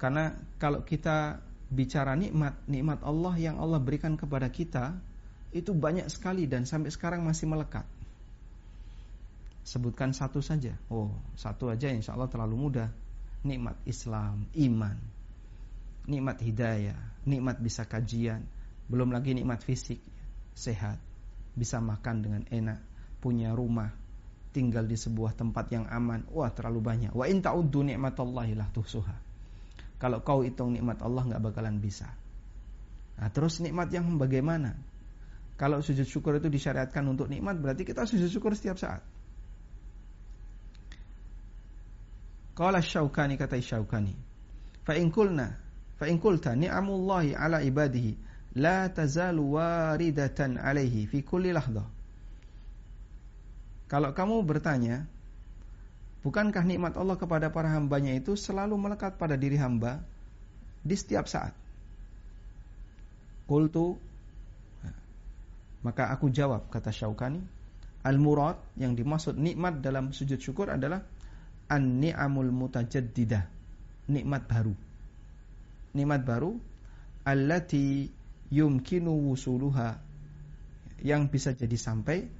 Karena kalau kita bicara nikmat, nikmat Allah yang Allah berikan kepada kita itu banyak sekali dan sampai sekarang masih melekat. Sebutkan satu saja. Oh, satu aja insya Allah terlalu mudah. Nikmat Islam, iman, nikmat hidayah, nikmat bisa kajian, belum lagi nikmat fisik, sehat, bisa makan dengan enak, punya rumah, tinggal di sebuah tempat yang aman. Wah, terlalu banyak. Wa in ta'uddu ni'matallahi la tuhsuha. Kalau kau hitung nikmat Allah nggak bakalan bisa. Nah, terus nikmat yang bagaimana? Kalau sujud syukur itu disyariatkan untuk nikmat, berarti kita sujud syukur setiap saat. Qala Syaukani kata Syaukani, fa in kulna Fa in qulta ni'amullahi ala ibadihi la tazalu waridatan alaihi fi kulli lahdah. Kalau kamu bertanya, bukankah nikmat Allah kepada para hambanya itu selalu melekat pada diri hamba di setiap saat? Qultu maka aku jawab kata Syaukani, al-murad yang dimaksud nikmat dalam sujud syukur adalah an-ni'amul mutajaddidah, nikmat baru. Nikmat baru allati yumkinu wusuluha. Yang bisa jadi sampai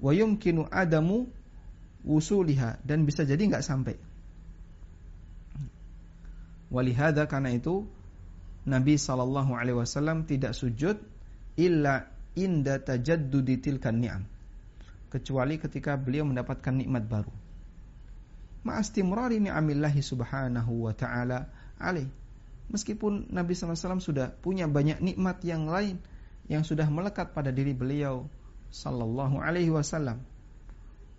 wa yumkinu adamu wusuliha. Dan bisa jadi nggak sampai. Walihada karena itu Nabi Shallallahu Alaihi Wasallam tidak sujud illa inda tajaddudi tilkan ni'am. Kecuali ketika beliau mendapatkan nikmat baru ma'astimrari ni'amillahi subhanahu wa ta'ala alaih. Meskipun Nabi SAW sudah punya banyak nikmat yang lain yang sudah melekat pada diri beliau sallallahu alaihi wasallam.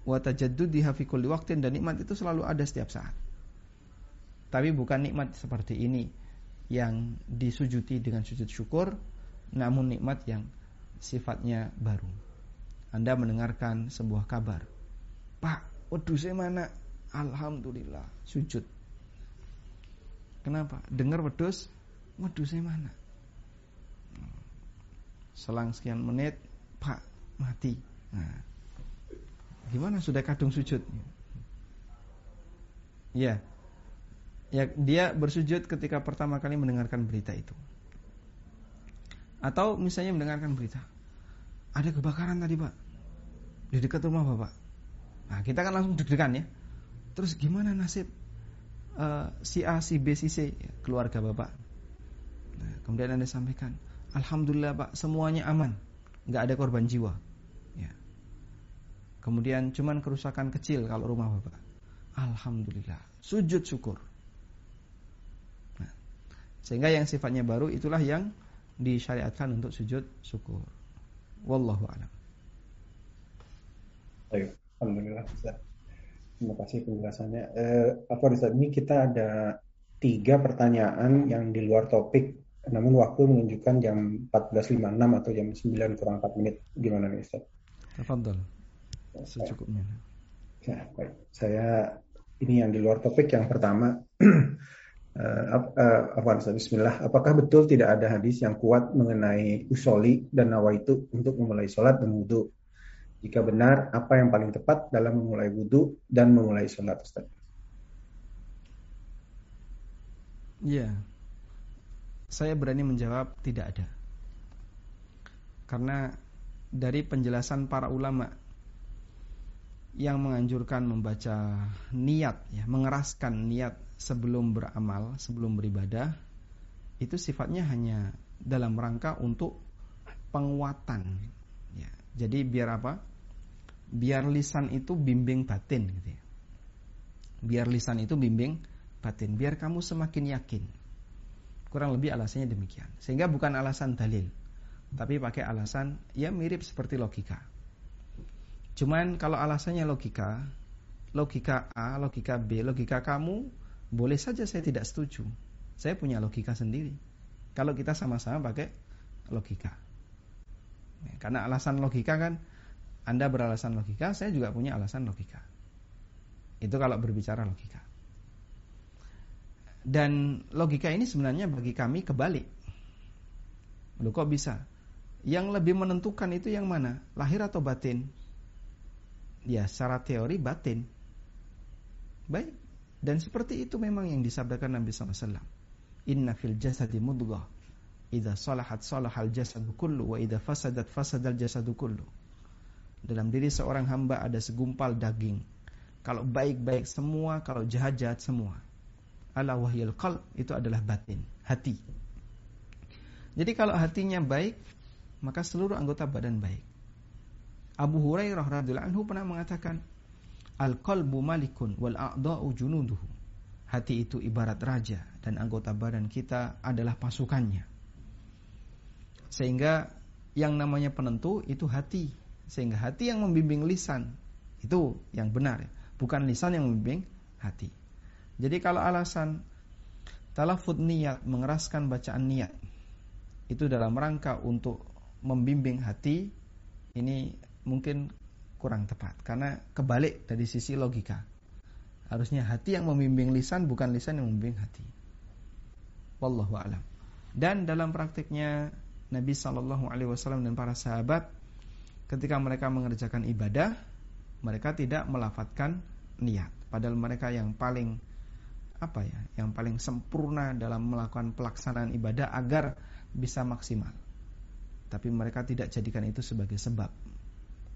Wa fi kulli waqtin dan nikmat itu selalu ada setiap saat. Tapi bukan nikmat seperti ini yang disujuti dengan sujud syukur namun nikmat yang sifatnya baru. Anda mendengarkan sebuah kabar. Pak, waduh saya mana Alhamdulillah sujud Kenapa? Dengar wedus Waduh saya mana Selang sekian menit Pak mati nah, Gimana sudah kadung sujud Ya ya dia bersujud ketika pertama kali mendengarkan berita itu. Atau misalnya mendengarkan berita, ada kebakaran tadi pak di dekat rumah bapak. Nah kita kan langsung deg-degan ya. Terus gimana nasib uh, si A, si B, si C keluarga bapak? Nah, kemudian anda sampaikan, Alhamdulillah pak semuanya aman, nggak ada korban jiwa. Ya. Kemudian cuman kerusakan kecil kalau rumah bapak. Alhamdulillah, sujud syukur. Sehingga yang sifatnya baru itulah yang disyariatkan untuk sujud syukur. Wallahu a'lam. Alhamdulillah. Terima kasih penjelasannya. Eh, apa Ustaz ini kita ada tiga pertanyaan yang di luar topik, namun waktu menunjukkan jam 14.56 atau jam 9 kurang 4 menit. Gimana nih Ustaz? Tafadhol. Secukupnya. Ya, baik. Saya ini yang di luar topik yang pertama uh, uh, Bismillah, apakah betul tidak ada hadis yang kuat mengenai usoli dan nawaitu untuk memulai sholat dan wudhu? Jika benar, apa yang paling tepat dalam memulai wudhu dan memulai sholat, Ustaz? Ya, saya berani menjawab tidak ada. Karena dari penjelasan para ulama yang menganjurkan membaca niat ya, mengeraskan niat sebelum beramal, sebelum beribadah itu sifatnya hanya dalam rangka untuk penguatan. Jadi biar apa? Biar lisan itu bimbing batin gitu ya. Biar lisan itu bimbing batin, biar kamu semakin yakin. Kurang lebih alasannya demikian. Sehingga bukan alasan dalil, tapi pakai alasan ya mirip seperti logika. Cuman kalau alasannya logika, logika A, logika B, logika kamu, boleh saja saya tidak setuju. Saya punya logika sendiri. Kalau kita sama-sama pakai logika. Ya, karena alasan logika kan, Anda beralasan logika, saya juga punya alasan logika. Itu kalau berbicara logika. Dan logika ini sebenarnya bagi kami kebalik. Loh kok bisa? Yang lebih menentukan itu yang mana? Lahir atau batin? ya secara teori batin. Baik. Dan seperti itu memang yang disabdakan Nabi SAW. Inna fil jasadi mudghah. Idza salahat salahal jasadu kullu wa idza fasadat fasadal jasadu kullu. Dalam diri seorang hamba ada segumpal daging. Kalau baik-baik semua, kalau jahat-jahat semua. Ala wahyal qalb itu adalah batin, hati. Jadi kalau hatinya baik, maka seluruh anggota badan baik. Abu Hurairah radhiyallahu anhu pernah mengatakan, Al-qalbu malikun wal a'dha'u junuduhu. Hati itu ibarat raja dan anggota badan kita adalah pasukannya. Sehingga yang namanya penentu itu hati. Sehingga hati yang membimbing lisan itu yang benar, bukan lisan yang membimbing hati. Jadi kalau alasan talafud niat mengeraskan bacaan niat itu dalam rangka untuk membimbing hati ini mungkin kurang tepat karena kebalik dari sisi logika. Harusnya hati yang membimbing lisan bukan lisan yang membimbing hati. Wallahu alam. Dan dalam praktiknya Nabi Shallallahu Alaihi Wasallam dan para sahabat ketika mereka mengerjakan ibadah mereka tidak melafatkan niat. Padahal mereka yang paling apa ya, yang paling sempurna dalam melakukan pelaksanaan ibadah agar bisa maksimal. Tapi mereka tidak jadikan itu sebagai sebab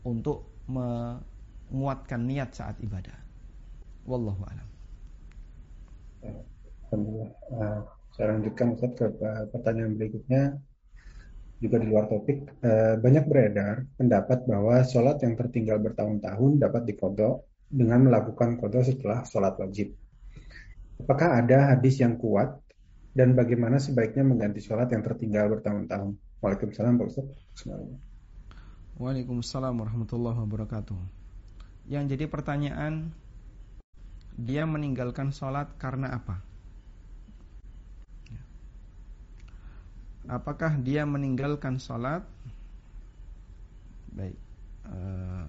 untuk menguatkan niat saat ibadah. Wallahu a'lam. Alhamdulillah. Uh, saya lanjutkan Ustaz ke pertanyaan berikutnya juga di luar topik uh, banyak beredar pendapat bahwa sholat yang tertinggal bertahun-tahun dapat dikodok dengan melakukan kodok setelah sholat wajib. Apakah ada hadis yang kuat dan bagaimana sebaiknya mengganti sholat yang tertinggal bertahun-tahun? Waalaikumsalam Pak Ustaz. Waalaikumsalam warahmatullahi wabarakatuh. Yang jadi pertanyaan dia meninggalkan sholat karena apa? Apakah dia meninggalkan sholat Baik uh,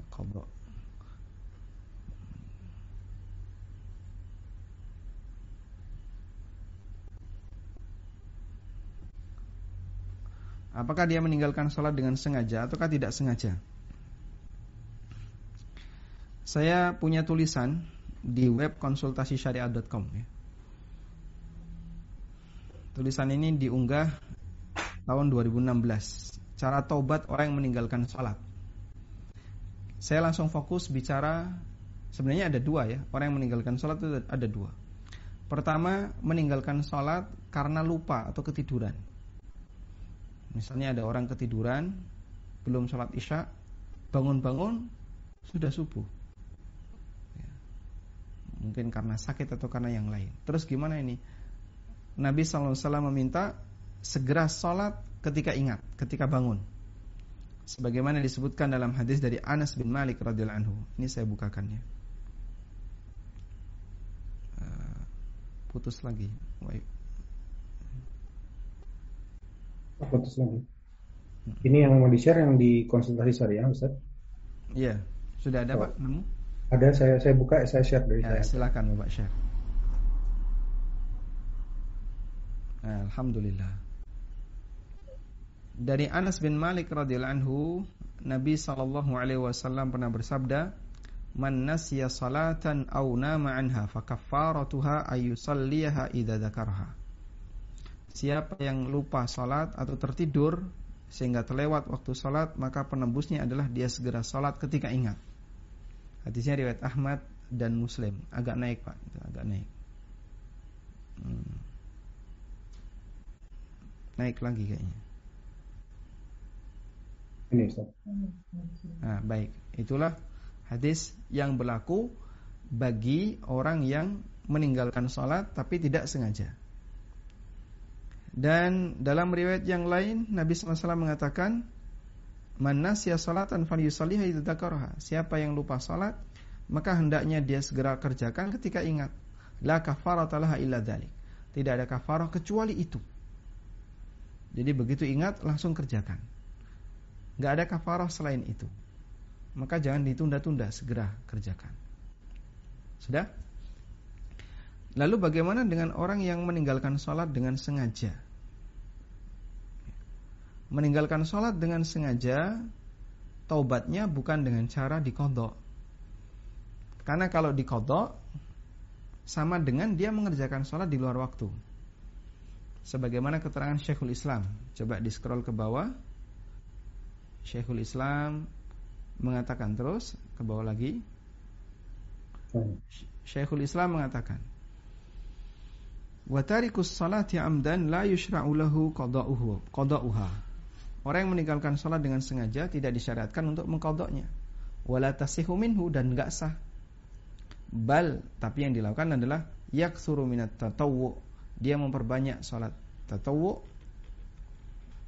Apakah dia meninggalkan sholat dengan sengaja ataukah tidak sengaja? Saya punya tulisan di web konsultasi syariat.com ya. Tulisan ini diunggah tahun 2016. Cara taubat orang yang meninggalkan sholat. Saya langsung fokus bicara sebenarnya ada dua ya. Orang yang meninggalkan sholat itu ada dua. Pertama meninggalkan sholat karena lupa atau ketiduran. Misalnya ada orang ketiduran, belum sholat isya, bangun-bangun, sudah subuh. Ya. Mungkin karena sakit atau karena yang lain. Terus gimana ini? Nabi SAW meminta segera sholat ketika ingat, ketika bangun. Sebagaimana disebutkan dalam hadis dari Anas bin Malik radhiyallahu anhu. Ini saya bukakannya. Uh, putus lagi. Baik putus lagi. Ini yang mau di-share yang di konsultasi syariah, Ustaz? Iya, sudah ada oh. Pak nemu? Ada, saya saya buka, saya share dari ya, saya. Silakan Bapak share. Alhamdulillah. Dari Anas bin Malik radhiyallahu anhu, Nabi sallallahu alaihi wasallam pernah bersabda, "Man nasiya salatan aw nama anha fa kaffaratuha ayyusalliha idza dzakarha." Siapa yang lupa salat atau tertidur sehingga terlewat waktu salat, maka penembusnya adalah dia segera salat ketika ingat. Hadisnya riwayat Ahmad dan Muslim. Agak naik, Pak. Agak naik. Hmm. Naik lagi kayaknya. Ini Ustaz. Nah, baik. Itulah hadis yang berlaku bagi orang yang meninggalkan sholat tapi tidak sengaja. Dan dalam riwayat yang lain Nabi SAW mengatakan Man nasiya salatan falyusalliha idza Siapa yang lupa salat maka hendaknya dia segera kerjakan ketika ingat. La kafarata illa dzalik. Tidak ada kafarah kecuali itu. Jadi begitu ingat langsung kerjakan. Gak ada kafarah selain itu. Maka jangan ditunda-tunda, segera kerjakan. Sudah? Lalu bagaimana dengan orang yang meninggalkan sholat dengan sengaja? Meninggalkan sholat dengan sengaja, taubatnya bukan dengan cara dikodok. Karena kalau dikodok, sama dengan dia mengerjakan sholat di luar waktu. Sebagaimana keterangan Syekhul Islam. Coba di scroll ke bawah. Syekhul Islam mengatakan terus, ke bawah lagi. Syekhul Islam mengatakan, Wa tarikus salati amdan la yushra'u lahu qada'uhu qada'uha. Orang yang meninggalkan salat dengan sengaja tidak disyariatkan untuk mengkodoknya. Wala tasihu minhu dan enggak sah. Bal, tapi yang dilakukan adalah yaksuru minat tatawwu. Dia memperbanyak salat tatawwu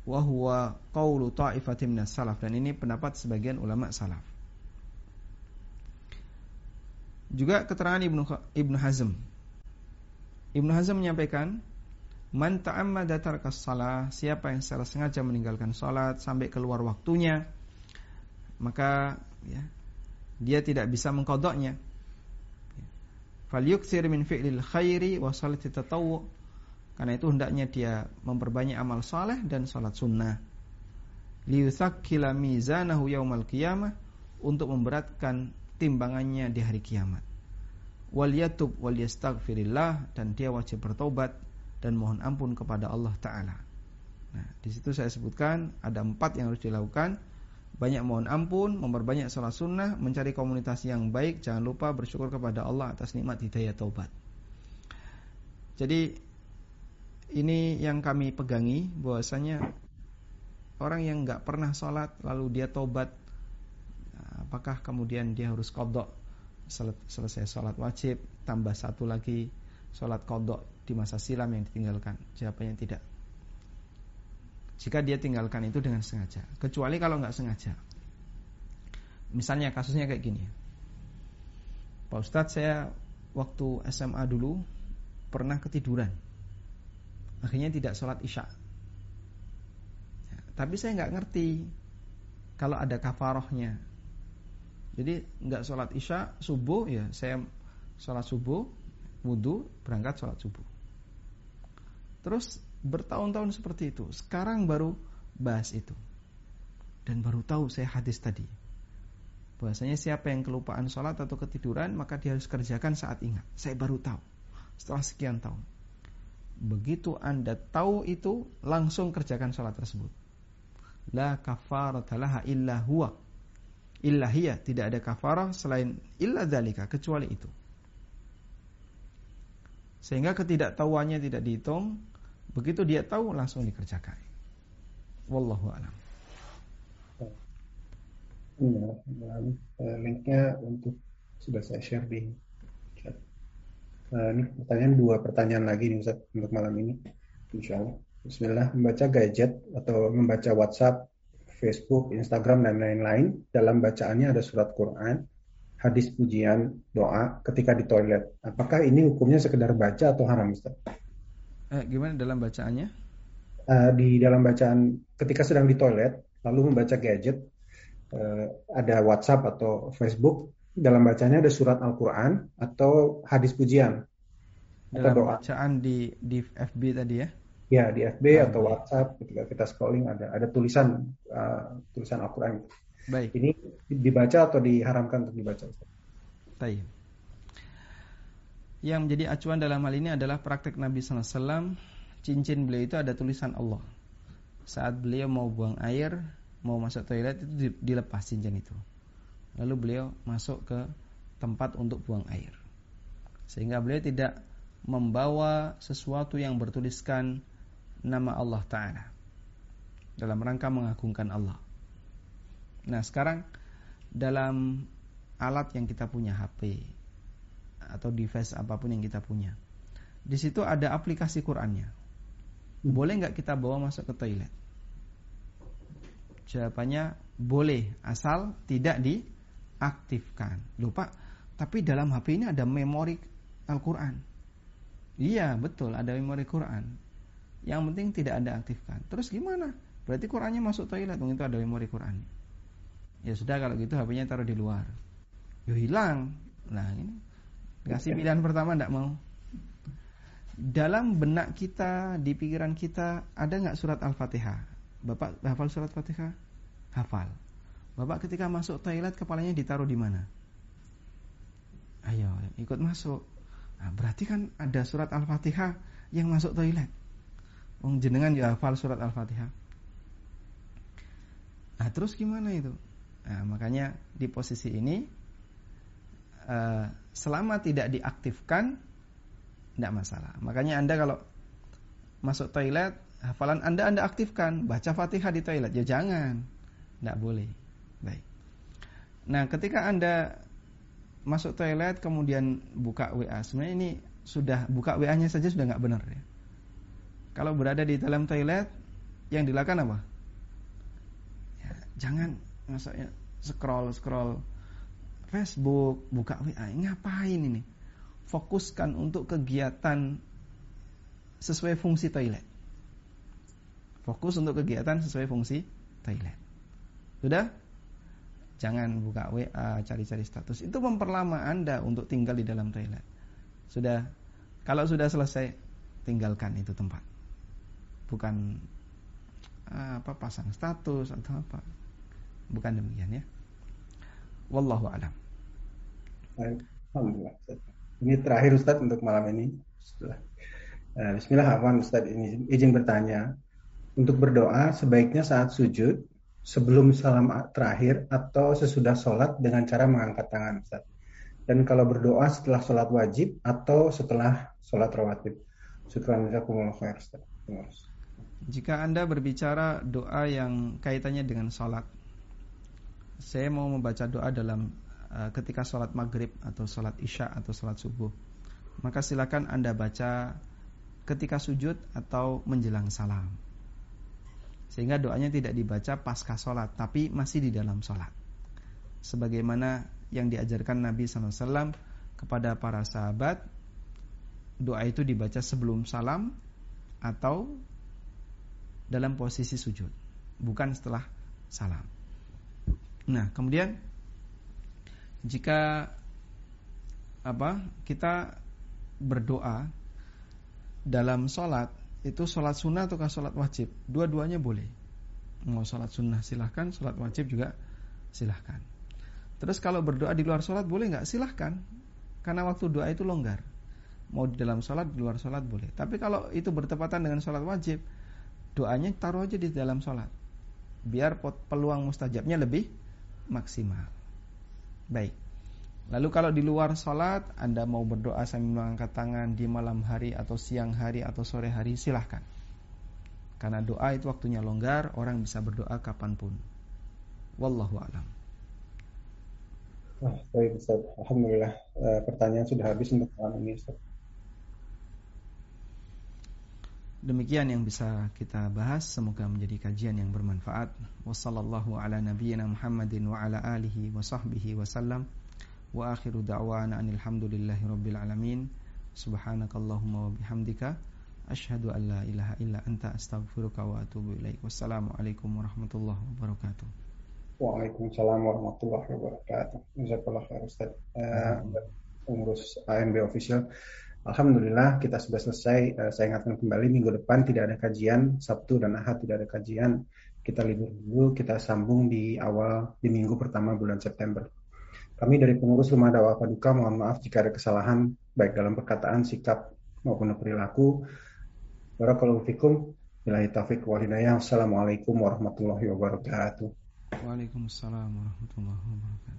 wa huwa qawlu ta'ifatin minas salaf dan ini pendapat sebagian ulama salaf. Juga keterangan Ibnu Ibnu Hazm Ibnu Hazm menyampaikan, Man ta'ammada tarkas salah, siapa yang secara sengaja meninggalkan salat sampai keluar waktunya, maka ya, dia tidak bisa mengkodoknya. Falyuktsir min fi'lil khairi wa salati tatawwu. Karena itu hendaknya dia memperbanyak amal saleh dan salat sunnah. Liyuthakkila mizanahu yaumal qiyamah untuk memberatkan timbangannya di hari kiamat wal yatub wal dan dia wajib bertobat dan mohon ampun kepada Allah taala. Nah, di situ saya sebutkan ada empat yang harus dilakukan. Banyak mohon ampun, memperbanyak salat sunnah, mencari komunitas yang baik, jangan lupa bersyukur kepada Allah atas nikmat hidayah taubat. Jadi ini yang kami pegangi bahwasanya orang yang nggak pernah sholat lalu dia tobat apakah kemudian dia harus kodok? Selesai sholat wajib tambah satu lagi sholat kodok di masa silam yang ditinggalkan. Jawabannya tidak. Jika dia tinggalkan itu dengan sengaja. Kecuali kalau nggak sengaja. Misalnya kasusnya kayak gini. Pak Ustadz saya waktu SMA dulu pernah ketiduran akhirnya tidak sholat isya. Ya, tapi saya nggak ngerti kalau ada kafarohnya. Jadi nggak sholat isya subuh ya saya sholat subuh wudhu berangkat sholat subuh. Terus bertahun-tahun seperti itu sekarang baru bahas itu. Dan baru tahu saya hadis tadi. Bahwasanya siapa yang kelupaan sholat atau ketiduran maka dia harus kerjakan saat ingat. Saya baru tahu setelah sekian tahun Begitu Anda tahu itu, langsung kerjakan sholat tersebut. La kafaratalah illa huwa. Illa hiya. Tidak ada kafarah selain illa dalika. Kecuali itu. Sehingga ketidaktahuannya tidak dihitung. Begitu dia tahu, langsung dikerjakan. Wallahu a'lam. Ya, linknya untuk sudah saya share di Nah, ini pertanyaan dua pertanyaan lagi nih Ustaz untuk malam ini. Insya Allah. Bismillah, membaca gadget atau membaca WhatsApp, Facebook, Instagram, dan lain-lain. Dalam bacaannya ada surat Quran, hadis pujian, doa ketika di toilet. Apakah ini hukumnya sekedar baca atau haram Ustaz? Eh, gimana dalam bacaannya? Uh, di dalam bacaan ketika sedang di toilet, lalu membaca gadget, uh, ada WhatsApp atau Facebook, dalam bacanya ada surat Al-Quran atau hadis pujian dalam atau doa. bacaan di di FB tadi ya? Ya di FB ah, atau WhatsApp ketika kita scrolling ada ada tulisan uh, tulisan Al-Quran. Baik. Ini dibaca atau diharamkan untuk dibaca? Baik. Yang menjadi acuan dalam hal ini adalah praktek Nabi SAW. Cincin beliau itu ada tulisan Allah. Saat beliau mau buang air, mau masuk toilet itu dilepas cincin itu. Lalu beliau masuk ke tempat untuk buang air. Sehingga beliau tidak membawa sesuatu yang bertuliskan nama Allah Ta'ala. Dalam rangka mengagungkan Allah. Nah sekarang dalam alat yang kita punya HP atau device apa pun yang kita punya. Di situ ada aplikasi Qur'annya. Boleh nggak kita bawa masuk ke toilet? Jawabannya boleh asal tidak di aktifkan. Lupa, tapi dalam HP ini ada memori Al-Quran. Iya, betul, ada memori Quran. Yang penting tidak ada aktifkan. Terus gimana? Berarti Qurannya masuk toilet, mungkin itu ada memori Quran. Ya sudah kalau gitu HP-nya taruh di luar. Yo hilang. Nah, ini kasih pilihan pertama tidak mau. Dalam benak kita, di pikiran kita ada nggak surat Al-Fatihah? Bapak hafal surat Fatihah? Hafal. Bapak ketika masuk toilet kepalanya ditaruh di mana? Ayo, ikut masuk. Nah, berarti kan ada surat Al-Fatihah yang masuk toilet. Wong jenengan ya hafal surat Al-Fatihah. Nah, terus gimana itu? Nah, makanya di posisi ini uh, selama tidak diaktifkan tidak masalah. Makanya Anda kalau masuk toilet, hafalan Anda Anda aktifkan, baca Fatihah di toilet. Ya jangan. Tidak boleh. Nah, ketika Anda masuk toilet kemudian buka WA, sebenarnya ini sudah buka WA-nya saja sudah nggak benar ya. Kalau berada di dalam toilet, yang dilakukan apa? Ya, jangan maksudnya scroll scroll Facebook, buka WA, ngapain ini? Fokuskan untuk kegiatan sesuai fungsi toilet. Fokus untuk kegiatan sesuai fungsi toilet. Sudah? Jangan buka WA, cari-cari status. Itu memperlama Anda untuk tinggal di dalam toilet. Sudah kalau sudah selesai tinggalkan itu tempat. Bukan apa pasang status atau apa. Bukan demikian ya. Wallahu alam. Ini terakhir Ustaz untuk malam ini. Eh, Bismillah Ustaz ini izin bertanya. Untuk berdoa sebaiknya saat sujud sebelum salam terakhir atau sesudah sholat dengan cara mengangkat tangan Ustaz. Dan kalau berdoa setelah sholat wajib atau setelah sholat rawatib. Jika Anda berbicara doa yang kaitannya dengan sholat Saya mau membaca doa dalam uh, ketika sholat maghrib atau sholat isya atau sholat subuh Maka silakan Anda baca ketika sujud atau menjelang salam Sehingga doanya tidak dibaca pasca sholat Tapi masih di dalam sholat Sebagaimana yang diajarkan Nabi SAW kepada para sahabat doa itu dibaca sebelum salam atau dalam posisi sujud, bukan setelah salam. Nah, kemudian jika apa kita berdoa dalam sholat itu sholat sunnah ataukah sholat wajib? Dua-duanya boleh. Mau sholat sunnah silahkan sholat wajib juga silahkan. Terus kalau berdoa di luar sholat boleh nggak? Silahkan. Karena waktu doa itu longgar. Mau di dalam sholat di luar sholat boleh. Tapi kalau itu bertepatan dengan sholat wajib doanya taruh aja di dalam sholat. Biar peluang mustajabnya lebih maksimal. Baik lalu kalau di luar sholat anda mau berdoa sambil mengangkat tangan di malam hari atau siang hari atau sore hari silahkan. Karena doa itu waktunya longgar orang bisa berdoa kapan pun. Wallahu alam. Oh, baik Ustaz. Alhamdulillah uh, pertanyaan sudah habis untuk malam ini Ustaz. Demikian yang bisa kita bahas. Semoga menjadi kajian yang bermanfaat. Wassalamualaikum ala nabiyyina Muhammadin Wa ala alihi wa sahbihi wasallam Wa akhiru da'wana Anilhamdulillahi rabbil alamin. Subhanakallahumma wa bihamdika Ashhadu an la ilaha illa anta astaghfiruka wa atubu ilaik. Wassalamualaikum warahmatullahi wabarakatuh. Waalaikumsalam warahmatullahi wabarakatuh. Jazakallah khair Ustaz. Uh, Pengurus AMB Official. Alhamdulillah kita sudah selesai. Uh, saya ingatkan kembali minggu depan tidak ada kajian, Sabtu dan Ahad tidak ada kajian. Kita libur dulu, kita sambung di awal di minggu pertama bulan September. Kami dari pengurus Rumah Dakwah Paduka mohon maaf jika ada kesalahan baik dalam perkataan, sikap maupun perilaku. Barakallahu fikum. Billahi taufiq wal hidayah. Assalamualaikum warahmatullahi wabarakatuh. Waalaikumsalam warahmatullahi wabarakatuh.